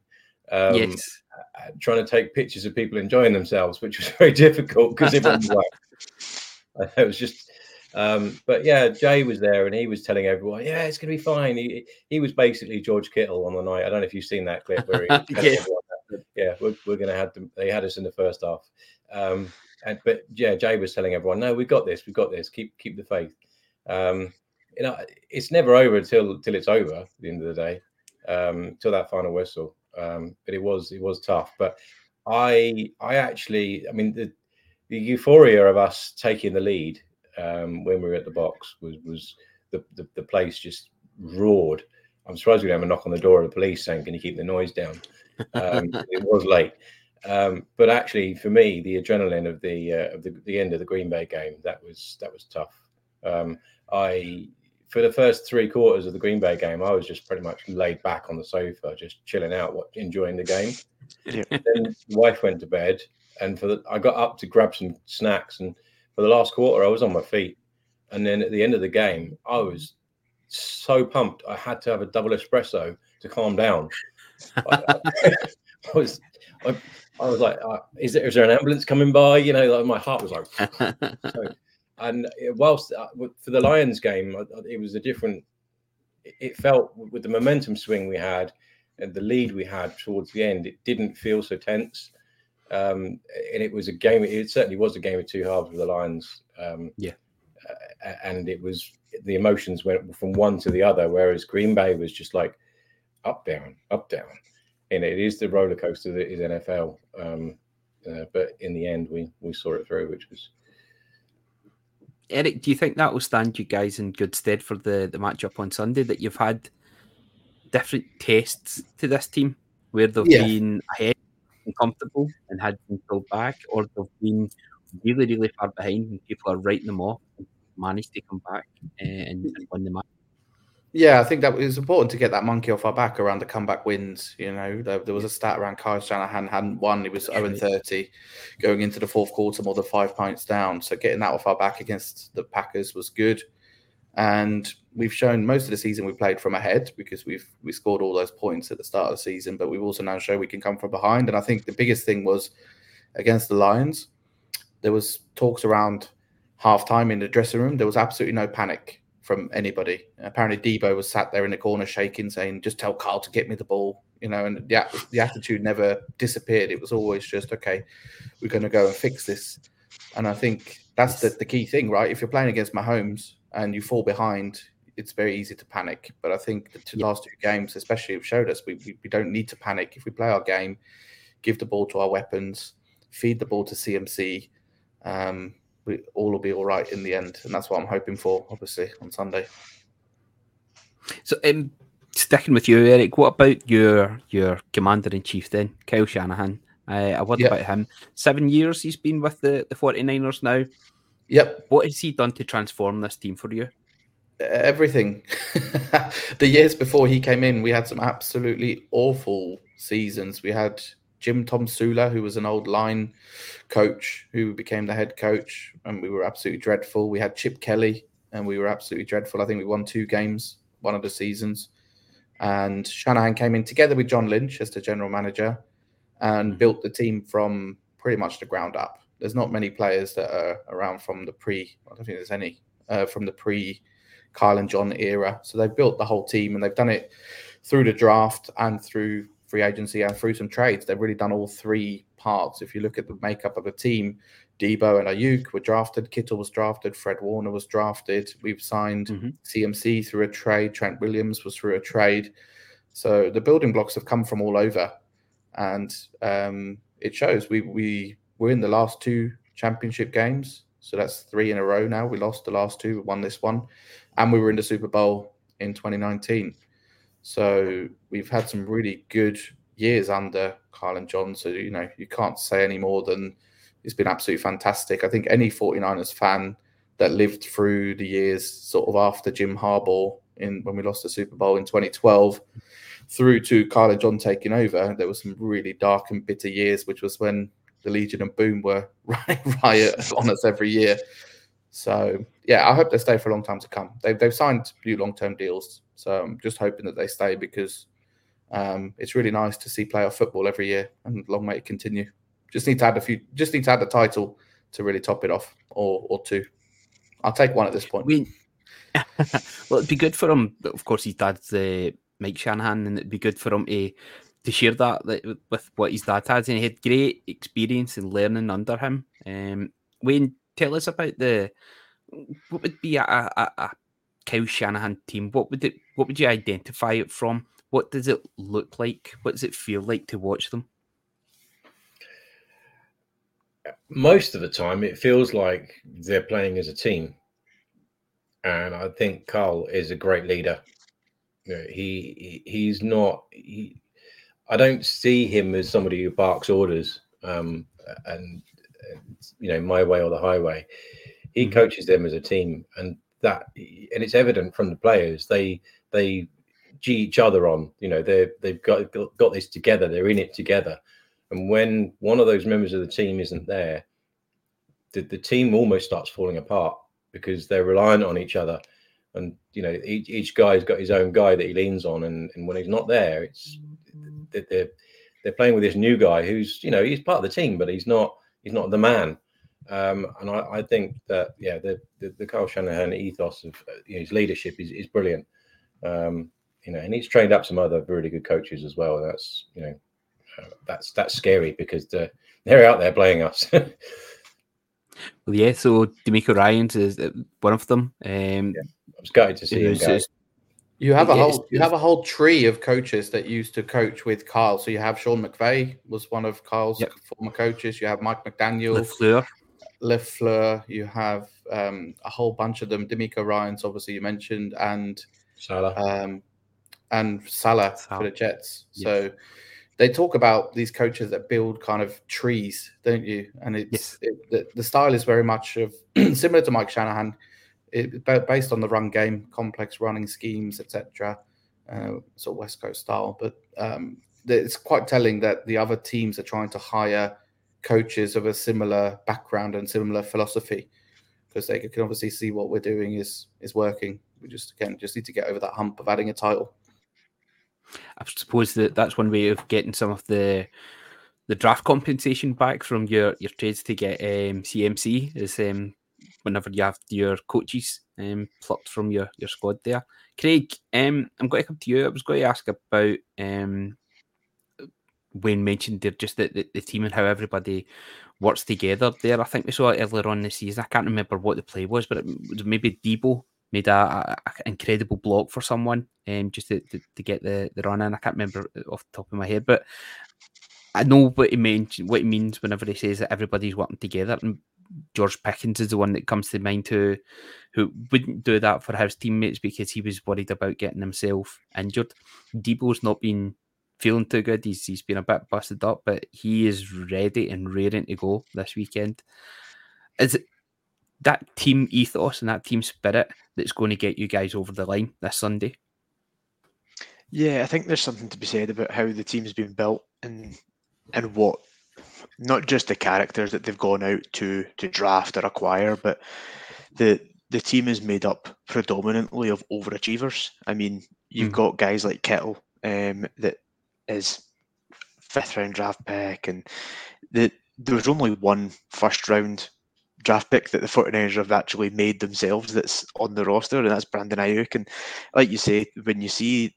Um, yes. Uh, trying to take pictures of people enjoying themselves, which was very difficult because it wasn't work. It was just, um, but yeah, Jay was there and he was telling everyone, yeah, it's going to be fine. He, he was basically George Kittle on the night. I don't know if you've seen that clip where he, yeah, yeah we're, we're going to have them. They had us in the first half. Um, and, but yeah, Jay was telling everyone, no, we've got this, we've got this. Keep keep the faith. Um, you know, it's never over until until it's over. At the end of the day, um, till that final whistle. Um, but it was it was tough. But I I actually, I mean, the the euphoria of us taking the lead um, when we were at the box was was the, the, the place just roared. I'm surprised we didn't have a knock on the door of the police saying, "Can you keep the noise down?" Um, it was late, um, but actually, for me, the adrenaline of the uh, of the, the, end of the Green Bay game that was that was tough. Um, I for the first three quarters of the Green Bay game, I was just pretty much laid back on the sofa, just chilling out, what, enjoying the game. Yeah. then wife went to bed, and for the, I got up to grab some snacks, and for the last quarter, I was on my feet, and then at the end of the game, I was so pumped. I had to have a double espresso to calm down. I, I was, I, I was like, uh, is, there, is there an ambulance coming by? You know, like my heart was like, so, and whilst uh, for the Lions game, it was a different. It felt with the momentum swing we had and the lead we had towards the end, it didn't feel so tense. Um, and it was a game. It certainly was a game of two halves with the Lions. Um, yeah, uh, and it was the emotions went from one to the other. Whereas Green Bay was just like up down, up down, and it is the roller coaster that is NFL. Um, uh, but in the end, we we saw it through, which was Erik, do you think that will stand you guys in good stead for the, the matchup on Sunday? That you've had different tests to this team where they've yeah. been ahead and comfortable and had been pulled back, or they've been really, really far behind and people are writing them off and managed to come back and, and win the match. Yeah, I think that was important to get that monkey off our back around the comeback wins. You know, there, there was a stat around Kyle Shanahan hadn't won. He was 0 30 going into the fourth quarter, more than five points down. So getting that off our back against the Packers was good. And we've shown most of the season we played from ahead because we've we scored all those points at the start of the season, but we've also now shown we can come from behind. And I think the biggest thing was against the Lions, there was talks around halftime in the dressing room. There was absolutely no panic from anybody. Apparently, Deebo was sat there in the corner shaking, saying, "Just tell Carl to get me the ball." You know, and the the attitude never disappeared. It was always just, "Okay, we're going to go and fix this." And I think that's the, the key thing, right? If you're playing against Mahomes and you fall behind, it's very easy to panic. But I think the two, last two games, especially, have showed us we, we, we don't need to panic if we play our game, give the ball to our weapons, feed the ball to CMC. Um, we all will be all right in the end, and that's what I'm hoping for. Obviously on Sunday. So, um, sticking with you, Erik, what about your your commander in chief then, Kyle Shanahan? Uh, I wonder yep. about him. Seven years he's been with the, the 49ers now. Yep. What has he done to transform this team for you? Everything. the years before he came in, we had some absolutely awful seasons. We had Jim Tomsula, who was an old line coach who became the head coach, and we were absolutely dreadful. We had Chip Kelly, and we were absolutely dreadful. I think we won two games one of the seasons. And Shanahan came in together with John Lynch as the general manager and mm-hmm. built the team from pretty much the ground up. There's not many players that are around from the pre, I don't think there's any, uh, from the pre Kyle and John era. So they've built the whole team and they've done it through the draft and through free agency and through some trades. They've really done all three parts. If you look at the makeup of the team, Deebo and Aiyuk were drafted, Kittle was drafted, Fred Warner was drafted. We've signed mm-hmm. CMC through a trade, Trent Williams was through a trade. So the building blocks have come from all over, and um, it shows. We we were in the last two championship games, so that's three in a row now. We lost the last two, we won this one, and we were in the Super Bowl in 2019. So we've had some really good years under Kyle and John. So, you know, you can't say any more than it's been absolutely fantastic. I think any 49ers fan that lived through the years sort of after Jim Harbaugh in when we lost the Super Bowl in 2012 through to Kyle and John taking over, there were some really dark and bitter years, which was when the Legion and Boom were running riot on us every year. So yeah, I hope they stay for a long time to come. They've they've signed new long term deals, so I'm just hoping that they stay because um, it's really nice to see playoff football every year, and long may it continue. Just need to add a few. Just need to add the title to really top it off, or or two. I'll take one at this point. We, well, it'd be good for him. Of course, his dad's uh, Mike Shanahan, and it'd be good for him to to share that with what his dad has. And he had great experience in learning under him. Um, Wayne, tell us about the what would be a, a, a Kyle Shanahan team. What would it? What would you identify it from? What does it look like? What does it feel like to watch them? Most of the time, it feels like they're playing as a team, and I think Carl is a great leader. He, he he's not. He, I don't see him as somebody who barks orders um, and, you know my way or the highway. He mm-hmm. coaches them as a team, and that and it's evident from the players. They they g each other on. You know they they've got got this together. They're in it together. And when one of those members of the team isn't there, the, the team almost starts falling apart because they're reliant on each other and you know each, each guy's got his own guy that he leans on and, and when he's not there it's they're they're playing with this new guy who's you know he's part of the team, but he's not he's not the man. Um, and I, I, think that yeah, the, the the Carl Shanahan ethos of you know, his leadership is is brilliant. Um, you know, and he's trained up some other really good coaches as well. That's you know, uh, that's that's scary because they're they're out there playing us. well, yeah. So DeMeco Ryans is uh, one of them. Um, yeah. I was gutted to see him go. You have a whole you have a whole tree of coaches that used to coach with Carl. So you have Sean McVay was one of Carl's yep. former coaches. You have Mike McDaniel, Lefleur, Lafleur. You have um, a whole bunch of them. DeMeco Ryans, obviously you mentioned, and Salah, um, and Salah, Salah, for the Jets. Yes. So they talk about these coaches that build kind of trees, don't you? And it's yes. it, the, the style is very much of similar to Mike Shanahan it, based on the run game, complex running schemes, etc. Uh, sort of West Coast style, but um, it's quite telling that the other teams are trying to hire coaches of a similar background and similar philosophy because they can obviously see what we're doing is is working. We just again just need to get over that hump of adding a title. I suppose that that's one way of getting some of the the draft compensation back from your your trades to get um, CMC is um, whenever you have your coaches um, plucked from your, your squad there. Craig, um, I'm going to come to you. I was going to ask about um, Wayne mentioned there just the, the, the, team and how everybody works together there. I think we saw it earlier on the season. I can't remember what the play was, but it was maybe Deebo made a, a, a incredible block for someone um, just to, to, to, get the, the run in. I can't remember off the top of my head, but I know what he means. What he means whenever he says that everybody's working together, and George Pickens is the one that comes to mind who who wouldn't do that for his teammates because he was worried about getting himself injured. Deebo's not been feeling too good. He's he's been a bit busted up, but he is ready and raring to go this weekend. Is that team ethos and that team spirit that's going to get you guys over the line this Sunday? Yeah, I think there's something to be said about how the team's been built and and what not just the characters that they've gone out to to draft or acquire, but the the team is made up predominantly of overachievers. I mean, you've mm. got guys like Kittle um, that is fifth round draft pick, and the, there was only one first round draft pick that the 49ers have actually made themselves that's on the roster, and that's Brandon Aiyuk. And like you say, when you see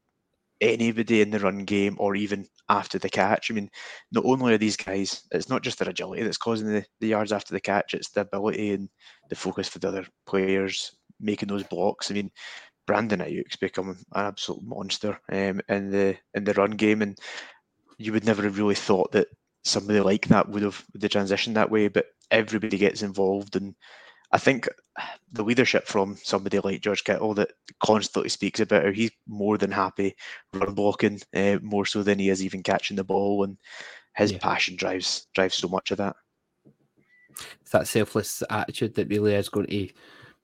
anybody in the run game or even after the catch. I mean, not only are these guys, it's not just their agility that's causing the, the yards after the catch, it's the ability and the focus for the other players making those blocks. I mean, Brandon Aiyuk's become an absolute monster um, in the in the run game, and you would never have really thought that somebody like that would have the transition that way. But everybody gets involved, and I think the leadership from somebody like George Kittle that constantly speaks about how he's more than happy run blocking, uh, more so than he is even catching the ball, and his yeah. passion drives drives so much of that. It's that selfless attitude that really is going to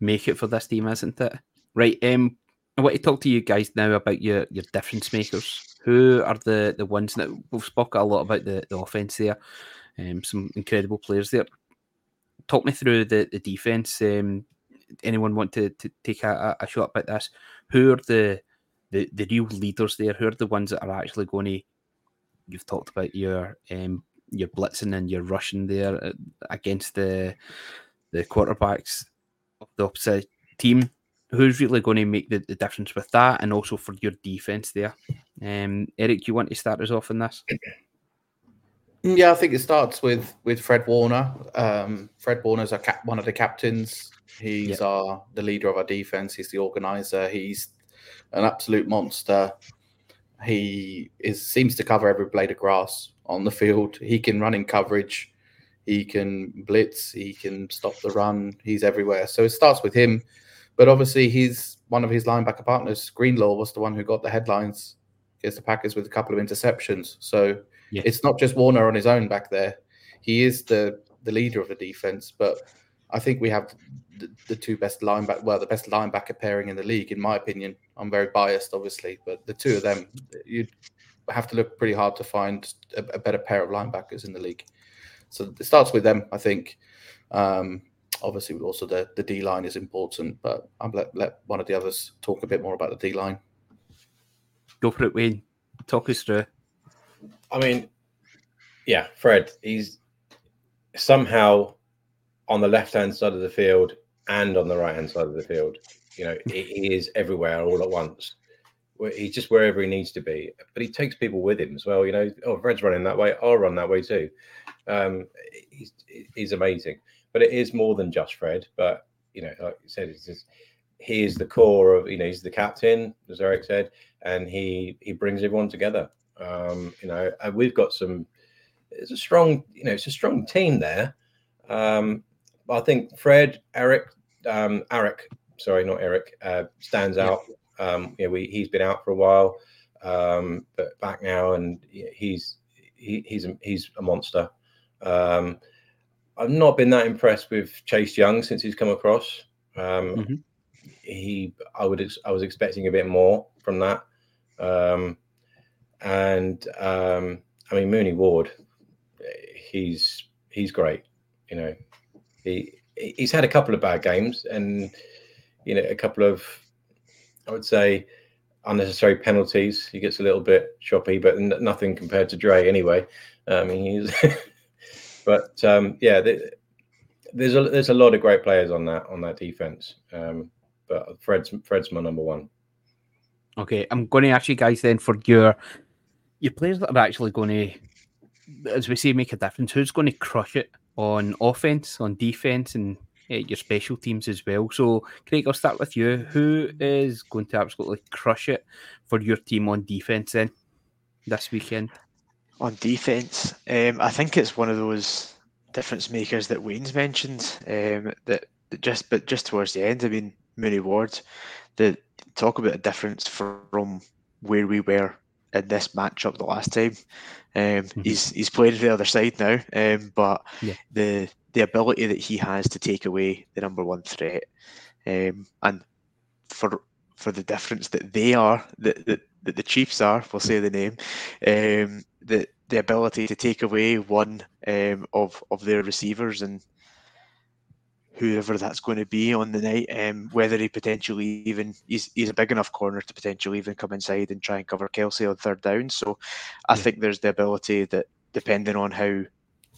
make it for this team, isn't it? Right. Um, I want to talk to you guys now about your your difference makers. Who are the the ones that we've spoken a lot about the, the offense there? Um, some incredible players there. Talk me through the, the defense. Um, anyone want to, to take a, a shot at this? Who are the, the the real leaders there? Who are the ones that are actually going to? You've talked about your um, your blitzing and your rushing there uh, against the the quarterbacks of the opposite team. Who's really going to make the, the difference with that, and also for your defense there? Um, Erik, you want to start us off on this? Yeah, I think it starts with with Fred Warner. Um, Fred Warner's a cap- one of the captains. He's yep. our the leader of our defense. He's the organizer. He's an absolute monster. He is seems to cover every blade of grass on the field. He can run in coverage. He can blitz. He can stop the run. He's everywhere. So it starts with him. But obviously, he's one of his linebacker partners. Greenlaw was the one who got the headlines against the Packers with a couple of interceptions. So yeah. it's not just Warner on his own back there. He is the the leader of the defense. But I think we have the, the two best linebacker, well, the best linebacker pairing in the league, in my opinion. I'm very biased, obviously, but the two of them, you'd have to look pretty hard to find a, a better pair of linebackers in the league. So it starts with them, I think. Um, obviously, also the the D line is important, but I'll let let one of the others talk a bit more about the D line. Go for it, Wayne. Talk us through. I mean, yeah, Fred. He's somehow on the left hand side of the field and on the right hand side of the field. You know, he is everywhere all at once. He's just wherever he needs to be, but he takes people with him as well. You know, oh, Fred's running that way, I'll run that way too. Um, he's, he's amazing, but it is more than just Fred. But you know, like you said, just, he is the core of you know he's the captain, as Erik said, and he he brings everyone together. Um, you know, and we've got some. It's a strong, you know, it's a strong team there. Um, I think Fred, Eric, um, Eric, sorry, not Eric, uh, stands out. Um, you know, we, he's been out for a while, um, but back now, and he's he, he's a, he's a monster. Um, I've not been that impressed with Chase Young since he's come across. Um, mm-hmm. He, I would, I was expecting a bit more from that. Um, and um, I mean Mooney Ward, he's he's great. You know, he he's had a couple of bad games and you know a couple of I would say unnecessary penalties. He gets a little bit choppy, but n- nothing compared to Dre anyway. I mean, he's but um, yeah, there's a there's a lot of great players on that on that defense. Um, but Fred's Fred's my number one. Okay, I'm going to ask you guys then for your your players that are actually going to, as we say, make a difference. Who's going to crush it on offense, on defense, and uh, your special teams as well. So, Craig, I'll start with you. Who is going to absolutely crush it for your team on defense then this weekend? On defense, um, I think it's one of those difference makers that Wayne's mentioned. Um, that, that just, but just towards the end, I mean, Mooney Ward, the talk about a difference from where we were in this matchup the last time. Um, mm-hmm. He's he's played the other side now, um, but yeah. the the ability that he has to take away the number one threat, um, and for for the difference that they are, that, that, that the Chiefs are, we'll say the name, um, the the ability to take away one um, of of their receivers and whoever that's going to be on the night, um, whether he potentially even he's he's a big enough corner to potentially even come inside and try and cover Kelce on third down. So I yeah. think there's the ability that depending on how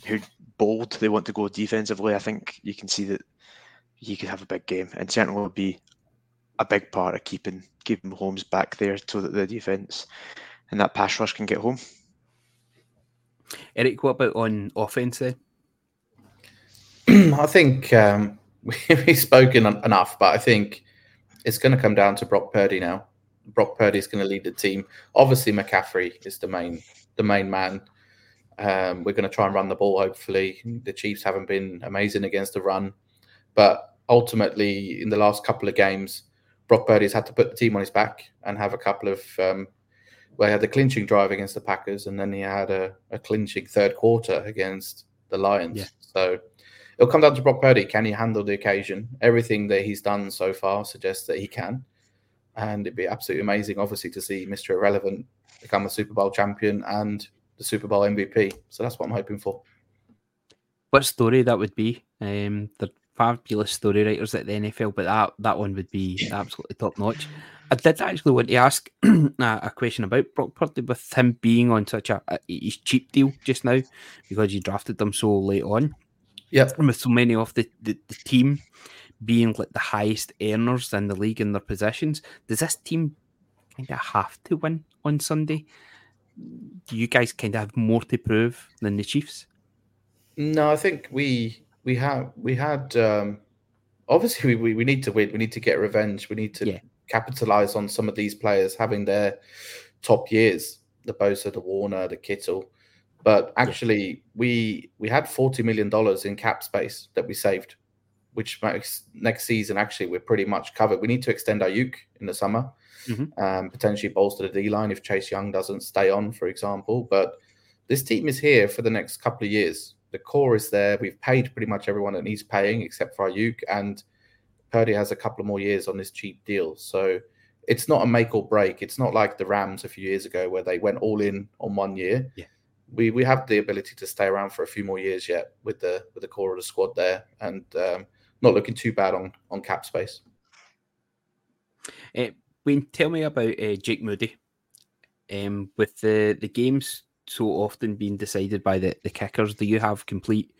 how bold they want to go defensively, I think you can see that he could have a big game and certainly will be a big part of keeping keeping Holmes back there so that the defense and that pass rush can get home. Erik, what about on offense then? I think um, we've spoken enough, but I think it's going to come down to Brock Purdy now. Brock Purdy is going to lead the team. Obviously, McCaffrey is the main the main man. Um, we're going to try and run the ball. Hopefully, the Chiefs haven't been amazing against the run, but ultimately, in the last couple of games, Brock Purdy's had to put the team on his back and have a couple of. Um, well, he had the clinching drive against the Packers, and then he had a, a clinching third quarter against the Lions. Yeah. So it'll come down to Brock Purdy. Can he handle the occasion? Everything that he's done so far suggests that he can. And it'd be absolutely amazing, obviously, to see Mr. Irrelevant become a Super Bowl champion and the Super Bowl MVP. So that's what I'm hoping for. what story that would be. Um, they're fabulous story writers at the NFL, but that that one would be absolutely top notch. I did actually want to ask a question about Brock Purdy with him being on such a, a cheap deal just now because you drafted them so late on. Yeah, with so many of the, the, the team being like the highest earners in the league in their positions, does this team kind of have to win on Sunday? Do you guys kind of have more to prove than the Chiefs? No, I think we we have we had um, obviously we, we need to win. We need to get revenge. We need to yeah. capitalize on some of these players having their top years. The Bosa, the Warner, the Kittle. But actually, we we had forty million dollars in cap space that we saved, which makes next season actually we're pretty much covered. We need to extend Aiyuk in the summer, mm-hmm. um, potentially bolster the D line if Chase Young doesn't stay on, for example. But this team is here for the next couple of years the core is there. We've paid pretty much everyone that needs paying except for our Aiyuk, and Purdy has a couple of more years on this cheap deal. So it's not a make or break. It's not like the Rams a few years ago where they went all in on one year. Yeah. We we have the ability to stay around for a few more years yet with the with the core of the squad there, and um, not looking too bad on on cap space. Uh, Wayne, tell me about uh, Jake Moody. Um, with the the games so often being decided by the, the kickers. Do you have complete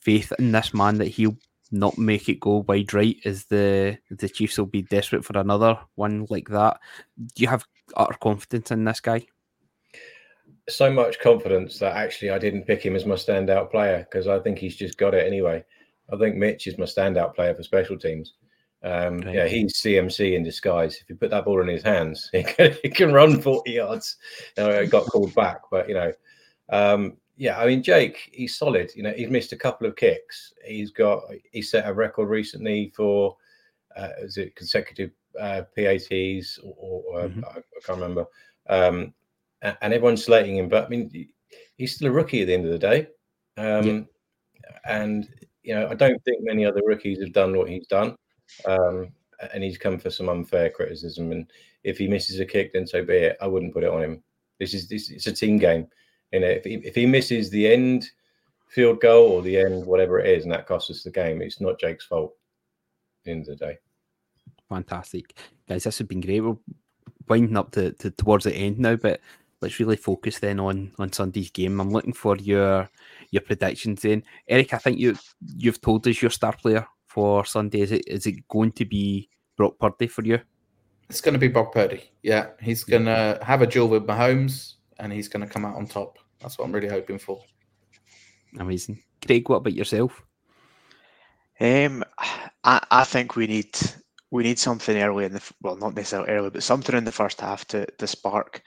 faith in this man that he'll not make it go wide right as the the Chiefs will be desperate for another one like that? Do you have utter confidence in this guy? So much confidence that actually I didn't pick him as my standout player because I think he's just got it anyway. I think Mitch is my standout player for special teams. Um. Yeah, he's CMC in disguise. If you put that ball in his hands, he can, he can run 40 yards. You know, it got called back, but you know, um, yeah, I mean, Jake, he's solid. You know, he's missed a couple of kicks. He's got he set a record recently for uh, is it consecutive uh, PATs or, or mm-hmm. I, I, can't remember. Um, and, everyone's slating him, but I mean, he's still a rookie at the end of the day. Um, yeah. And you know, I don't think many other rookies have done what he's done. Um, and he's come for some unfair criticism. And if he misses a kick, then so be it. I wouldn't put it on him. This is this it's a team game. You know, if he, if he misses the end field goal or the end whatever it is, and that costs us the game, it's not Jake's fault. At the end of the day. Fantastic, guys. This has been great. We're winding up to, to towards the end now, but let's really focus then on on Sunday's game. I'm looking for your your predictions. Then, Erik, I think you you've told us your star player for Sunday? Is it is it going to be Brock Purdy for you? It's going to be Brock Purdy. Yeah, he's going to have a duel with Mahomes, and he's going to come out on top. That's what I'm really hoping for. Amazing, Craig. What about yourself? Um, I I think we need we need something early in the well, not necessarily early, but something in the first half to to spark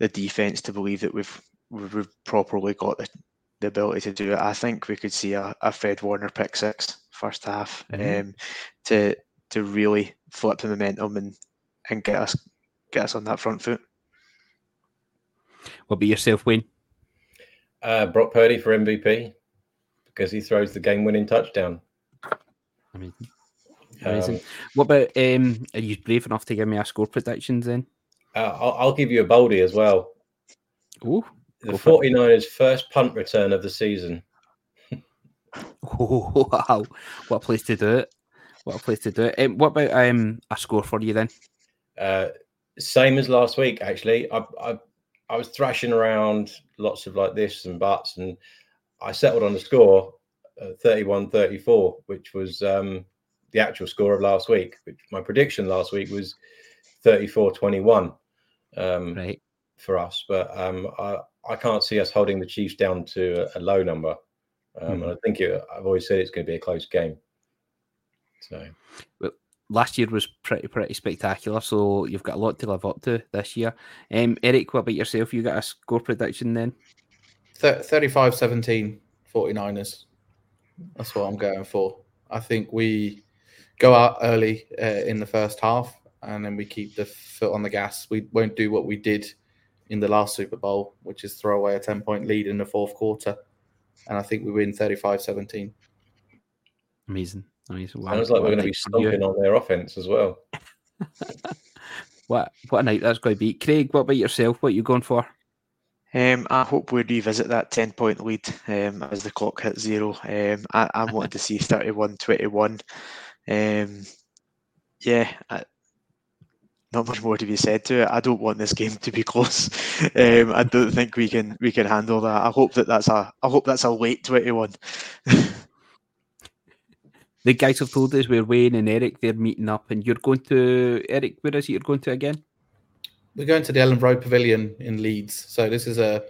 the defense to believe that we've we've properly got the, the ability to do it. I think we could see a, a Fred Warner pick six first half mm-hmm. um, to to really flip the momentum and and get us get us on that front foot. What about yourself, Wayne? Uh, Brock Purdy for MVP because he throws the game-winning touchdown. Amazing. Amazing. Um, what about um, are you brave enough to give me a score predictions then? Uh, I'll, I'll, give you a boldie as well. Ooh, the 49ers' first punt return of the season. Oh, wow. What a place to do it. What a place to do it. Um, what about um, a score for you then? Uh, same as last week, actually. I, I, I was thrashing around lots of like this and buts, and I settled on a score uh, 31 34, which was um, the actual score of last week. Which my prediction last week was 34 21 um, right. for us. But um, I, I can't see us holding the Chiefs down to a, a low number. Um, mm. I think it, I've always said it's going to be a close game. So, well, last year was pretty pretty spectacular. So you've got a lot to live up to this year. Um, Erik, what about yourself? You got a score prediction then? 35 17 49ers. That's what I'm going for. I think we go out early uh, in the first half and then we keep the foot on the gas. We won't do what we did in the last Super Bowl, which is throw away a 10 point lead in the fourth quarter and I think we win 35-17. Amazing. Amazing. Wow. Sounds like we're going to be stomping on their offense as well. what what a night that's going to be. Craig, what about yourself? What are you going for? Um, I hope we revisit that 10 point lead um, as the clock hits zero. Um, I, I'm wanting to see 31 21. Um, yeah, I, not much more to be said to it. I don't want this game to be close. Um, I don't think we can we can handle that. I hope that that's a I hope that's a late 21. the guys have told us we're Wayne and Erik they're meeting up, and you're going to Erik. Where is it you're going to again? We're going to the Elland Road Pavilion in Leeds. So this is a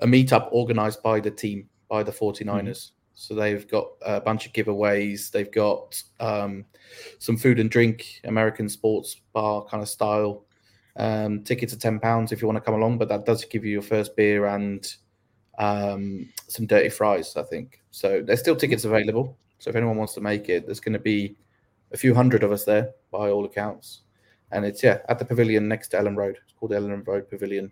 a meetup organised by the team by the 49ers. Mm. So they've got a bunch of giveaways. They've got um, some food and drink, American sports bar kind of style. Um, tickets are ten pounds if you want to come along, but that does give you your first beer and um, some dirty fries, I think. So there's still tickets available. So if anyone wants to make it, there's going to be a few hundred of us there by all accounts. And it's yeah at the pavilion next to Elland Road. It's called Elland Road Pavilion.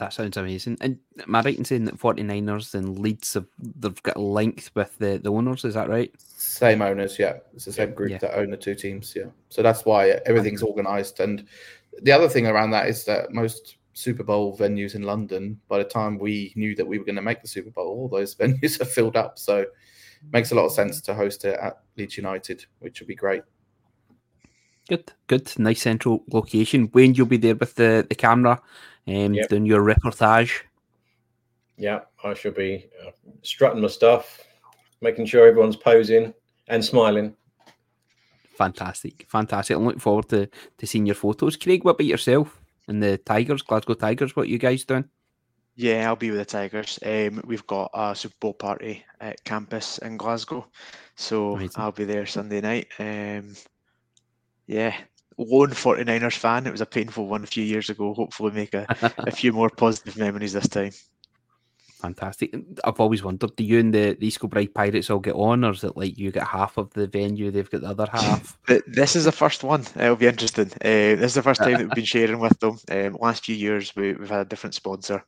That sounds amazing. And am I right in saying that 49ers and Leeds have they've got a link with the, the owners? Is that right? Same owners, yeah. It's the same group yeah. that own the two teams, yeah. So that's why everything's organised. And the other thing around that is that most Super Bowl venues in London, by the time we knew that we were going to make the Super Bowl, all those venues are filled up. So it makes a lot of sense to host it at Leeds United, which would be great. Good, good, nice central location. Wayne, you'll be there with the, the camera, um, yep. doing your reportage. Yeah, I should be uh, strutting my stuff, making sure everyone's posing and smiling. Fantastic, fantastic. I'm looking forward to, to seeing your photos. Craig, what about yourself and the Tigers, Glasgow Tigers? What you guys doing? Yeah, I'll be with the Tigers. Um, we've got a Super Bowl party at campus in Glasgow, so Amazing. I'll be there Sunday night. Um, yeah, lone 49ers fan. It was a painful one a few years ago. Hopefully, make a, a few more positive memories this time. Fantastic. I've always wondered, do you and the, the East Kilbride Pirates all get on, or is it like you get half of the venue, they've got the other half? this is the first one. It'll be interesting. Uh, this is the first time that we've been sharing with them. Um, last few years, we, have had a different sponsor,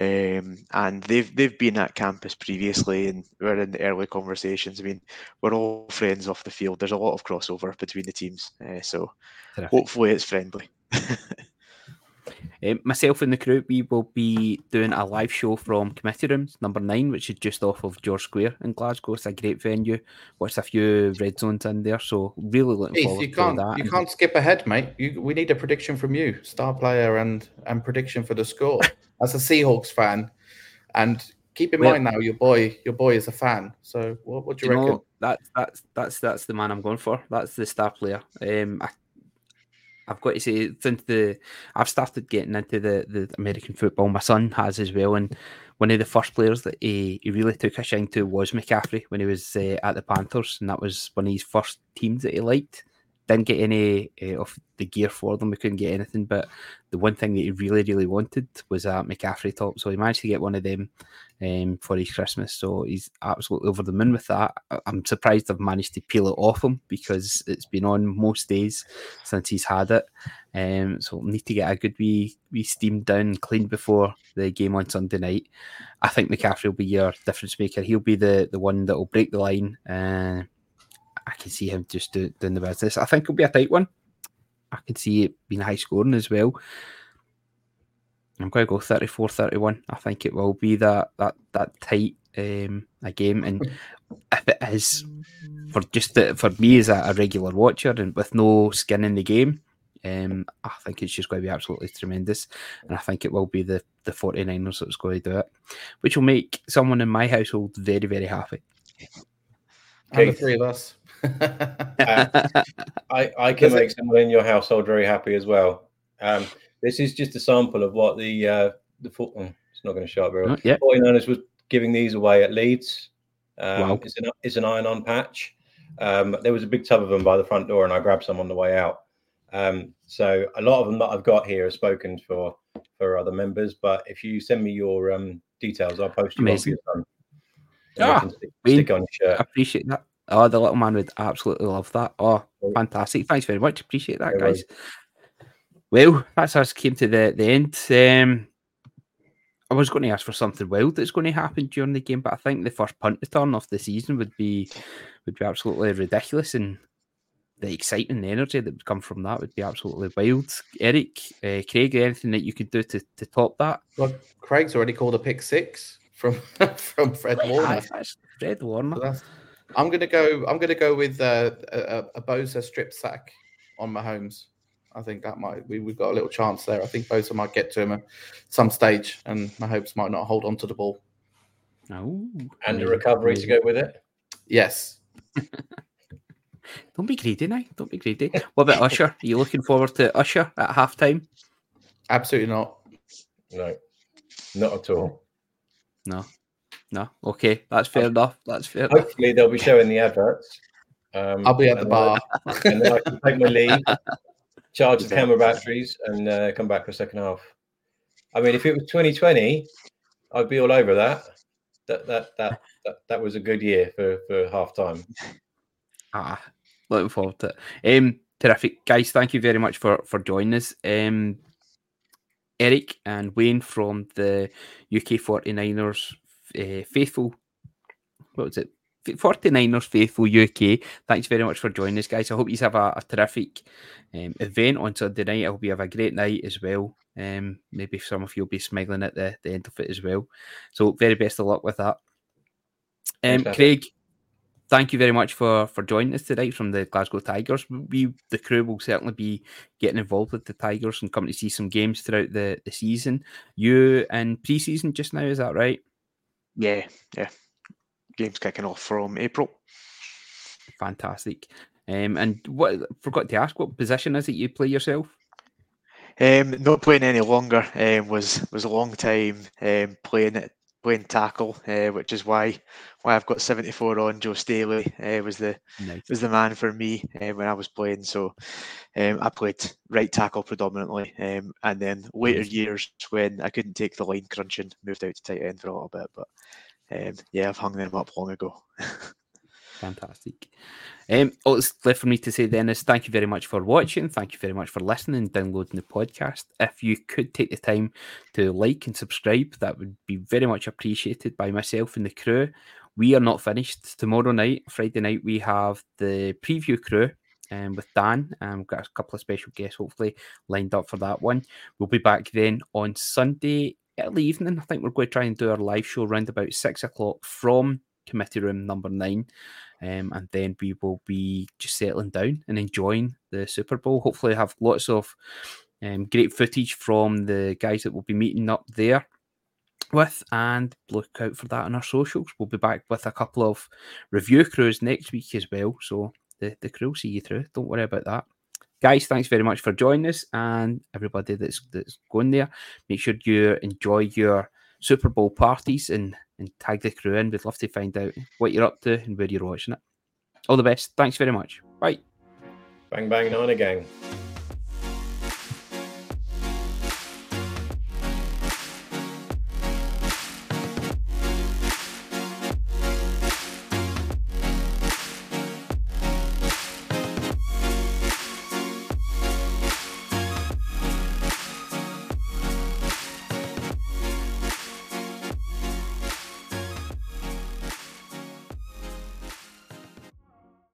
um, and they've they've been at campus previously, and we're in the early conversations. I mean, we're all friends off the field. There's a lot of crossover between the teams, uh, so Terrific. hopefully it's friendly. Um, myself and the crew, we will be doing a live show from Committee Rooms number nine, which is just off of George Square in Glasgow. It's a great venue. Watched a few red zones in there, so really looking forward you can't, to that. You can't skip ahead, mate. You, we need a prediction from you, star player, and and prediction for the score. As a Seahawks fan, and keep in well, mind now, your boy, your boy is a fan. So what, what do you, you reckon? Know, that, that's that's that's the man I'm going for. That's the star player. Um, I I've got to say, since the I've started getting into the, the American football, my son has as well, and one of the first players that he, he really took a shine to was McCaffrey when he was uh, at the Panthers, and that was one of his first teams that he liked. Didn't get any uh, of the gear for them. We couldn't get anything, but the one thing that he really, really wanted was a McCaffrey top. So he managed to get one of them um, for his Christmas. So he's absolutely over the moon with that. I'm surprised I've managed to peel it off him because it's been on most days since he's had it. Um, so we'll need to get a good wee, wee steamed down and cleaned before the game on Sunday night. I think McCaffrey will be your difference maker. He'll be the, the one that will break the line. Uh, I can see him just do, doing the business. I think it'll be a tight one. I can see it being high scoring as well. I'm going to go 34 31. I think it will be that that that tight um, a game. And if it is for just the, for me as a, a, regular watcher and with no skin in the game, um, I think it's just going to be absolutely tremendous. And I think it will be the, the 49ers that's going to do it, which will make someone in my household very, very happy. And the three of us uh, I, I can make someone in your household very happy as well. Um, this is just a sample of what the uh, the foot. Oh, it's not going to show up very well. Yeah. 49ers was giving these away at Leeds. Um, wow. It's an it's an iron on patch. Um, there was a big tub of them by the front door, and I grabbed some on the way out. Um, so a lot of them that I've got here are spoken for for other members. But if you send me your um, details, I'll post you Amazing. on your son. stick, stick on your shirt. I appreciate that. Oh, the little man would absolutely love that. Oh, fantastic. Thanks very much. Appreciate that, guys. Well, that's us came to the, the end. Um, I was going to ask for something wild that's going to happen during the game, but I think the first punt return of the season would be would be absolutely ridiculous. And the excitement and energy that would come from that would be absolutely wild. Erik, uh, Craig, anything that you could do to, to top that? Well, Craig's already called a pick six from from Fred Warner. Fred Warner. So I'm gonna go. I'm gonna go with uh, a, a Bosa strip sack on Mahomes. I think that might we, we've got a little chance there. I think Bosa might get to him at some stage, and Mahomes might not hold on to the ball. Oh, and a recovery to go with it. Yes. Don't be greedy now. Don't be greedy. What about Usher? Are you looking forward to Usher at halftime? Absolutely not. No, not at all. No, no. Okay, that's fair enough. That's fair. Hopefully, enough. they'll be showing the adverts. Um, I'll be at the bar, and then I can take my leave, charge the camera batteries, and uh, come back for the second half. I mean, if it was 2020, I'd be all over that. That that that that, that was a good year for for half time. Ah, looking forward to it. Um, terrific, guys. Thank you very much for for joining us. Um, Erik and Wayne from the UK 49ers uh, faithful. What was it? 49ers Faithful UK. Thanks very much for joining us, guys. I hope you have a, a terrific um, event on Sunday night. I hope you have a great night as well. Um, maybe some of you will be smiling at the, the end of it as well. So, very best of luck with that. Um, Craig, thank you very much for for joining us tonight from the Glasgow Tigers. We the crew will certainly be getting involved with the Tigers and coming to see some games throughout the, the season. You in pre-season just now, is that right? Yeah, yeah. Games kicking off from April. Fantastic. Um, and what forgot to ask, what position is it you play yourself? Um, not playing any longer. Um, was was a long time um, playing it playing tackle, uh, which is why why I've got 74 on. Joe Staley uh, was the nice. was the man for me uh, when I was playing. So um, I played right tackle predominantly, um, and then later years when I couldn't take the line crunching, moved out to tight end for a little bit. But um, yeah, I've hung them up long ago. Fantastic. Um, all that's left for me to say then is thank you very much for watching. Thank you very much for listening and downloading the podcast. If you could take the time to like and subscribe, that would be very much appreciated by myself and the crew. We are not finished. Tomorrow night, Friday night, we have the preview crew um, with Dan. Um, we've got a couple of special guests hopefully lined up for that one. We'll be back then on Sunday early evening. I think we're going to try and do our live show around about six o'clock from committee room number nine. Um, and then we will be just settling down and enjoying the Super Bowl. Hopefully, have lots of um, great footage from the guys that we'll be meeting up there with, and look out for that on our socials. We'll be back with a couple of review crews next week as well. So the, the crew will see you through. Don't worry about that. Guys, thanks very much for joining us, and everybody that's that's going there. Make sure you enjoy your Super Bowl parties and and tag the crew in. We'd love to find out what you're up to and where you're watching it. All the best. Thanks very much. Bye. Bang bang nine gang.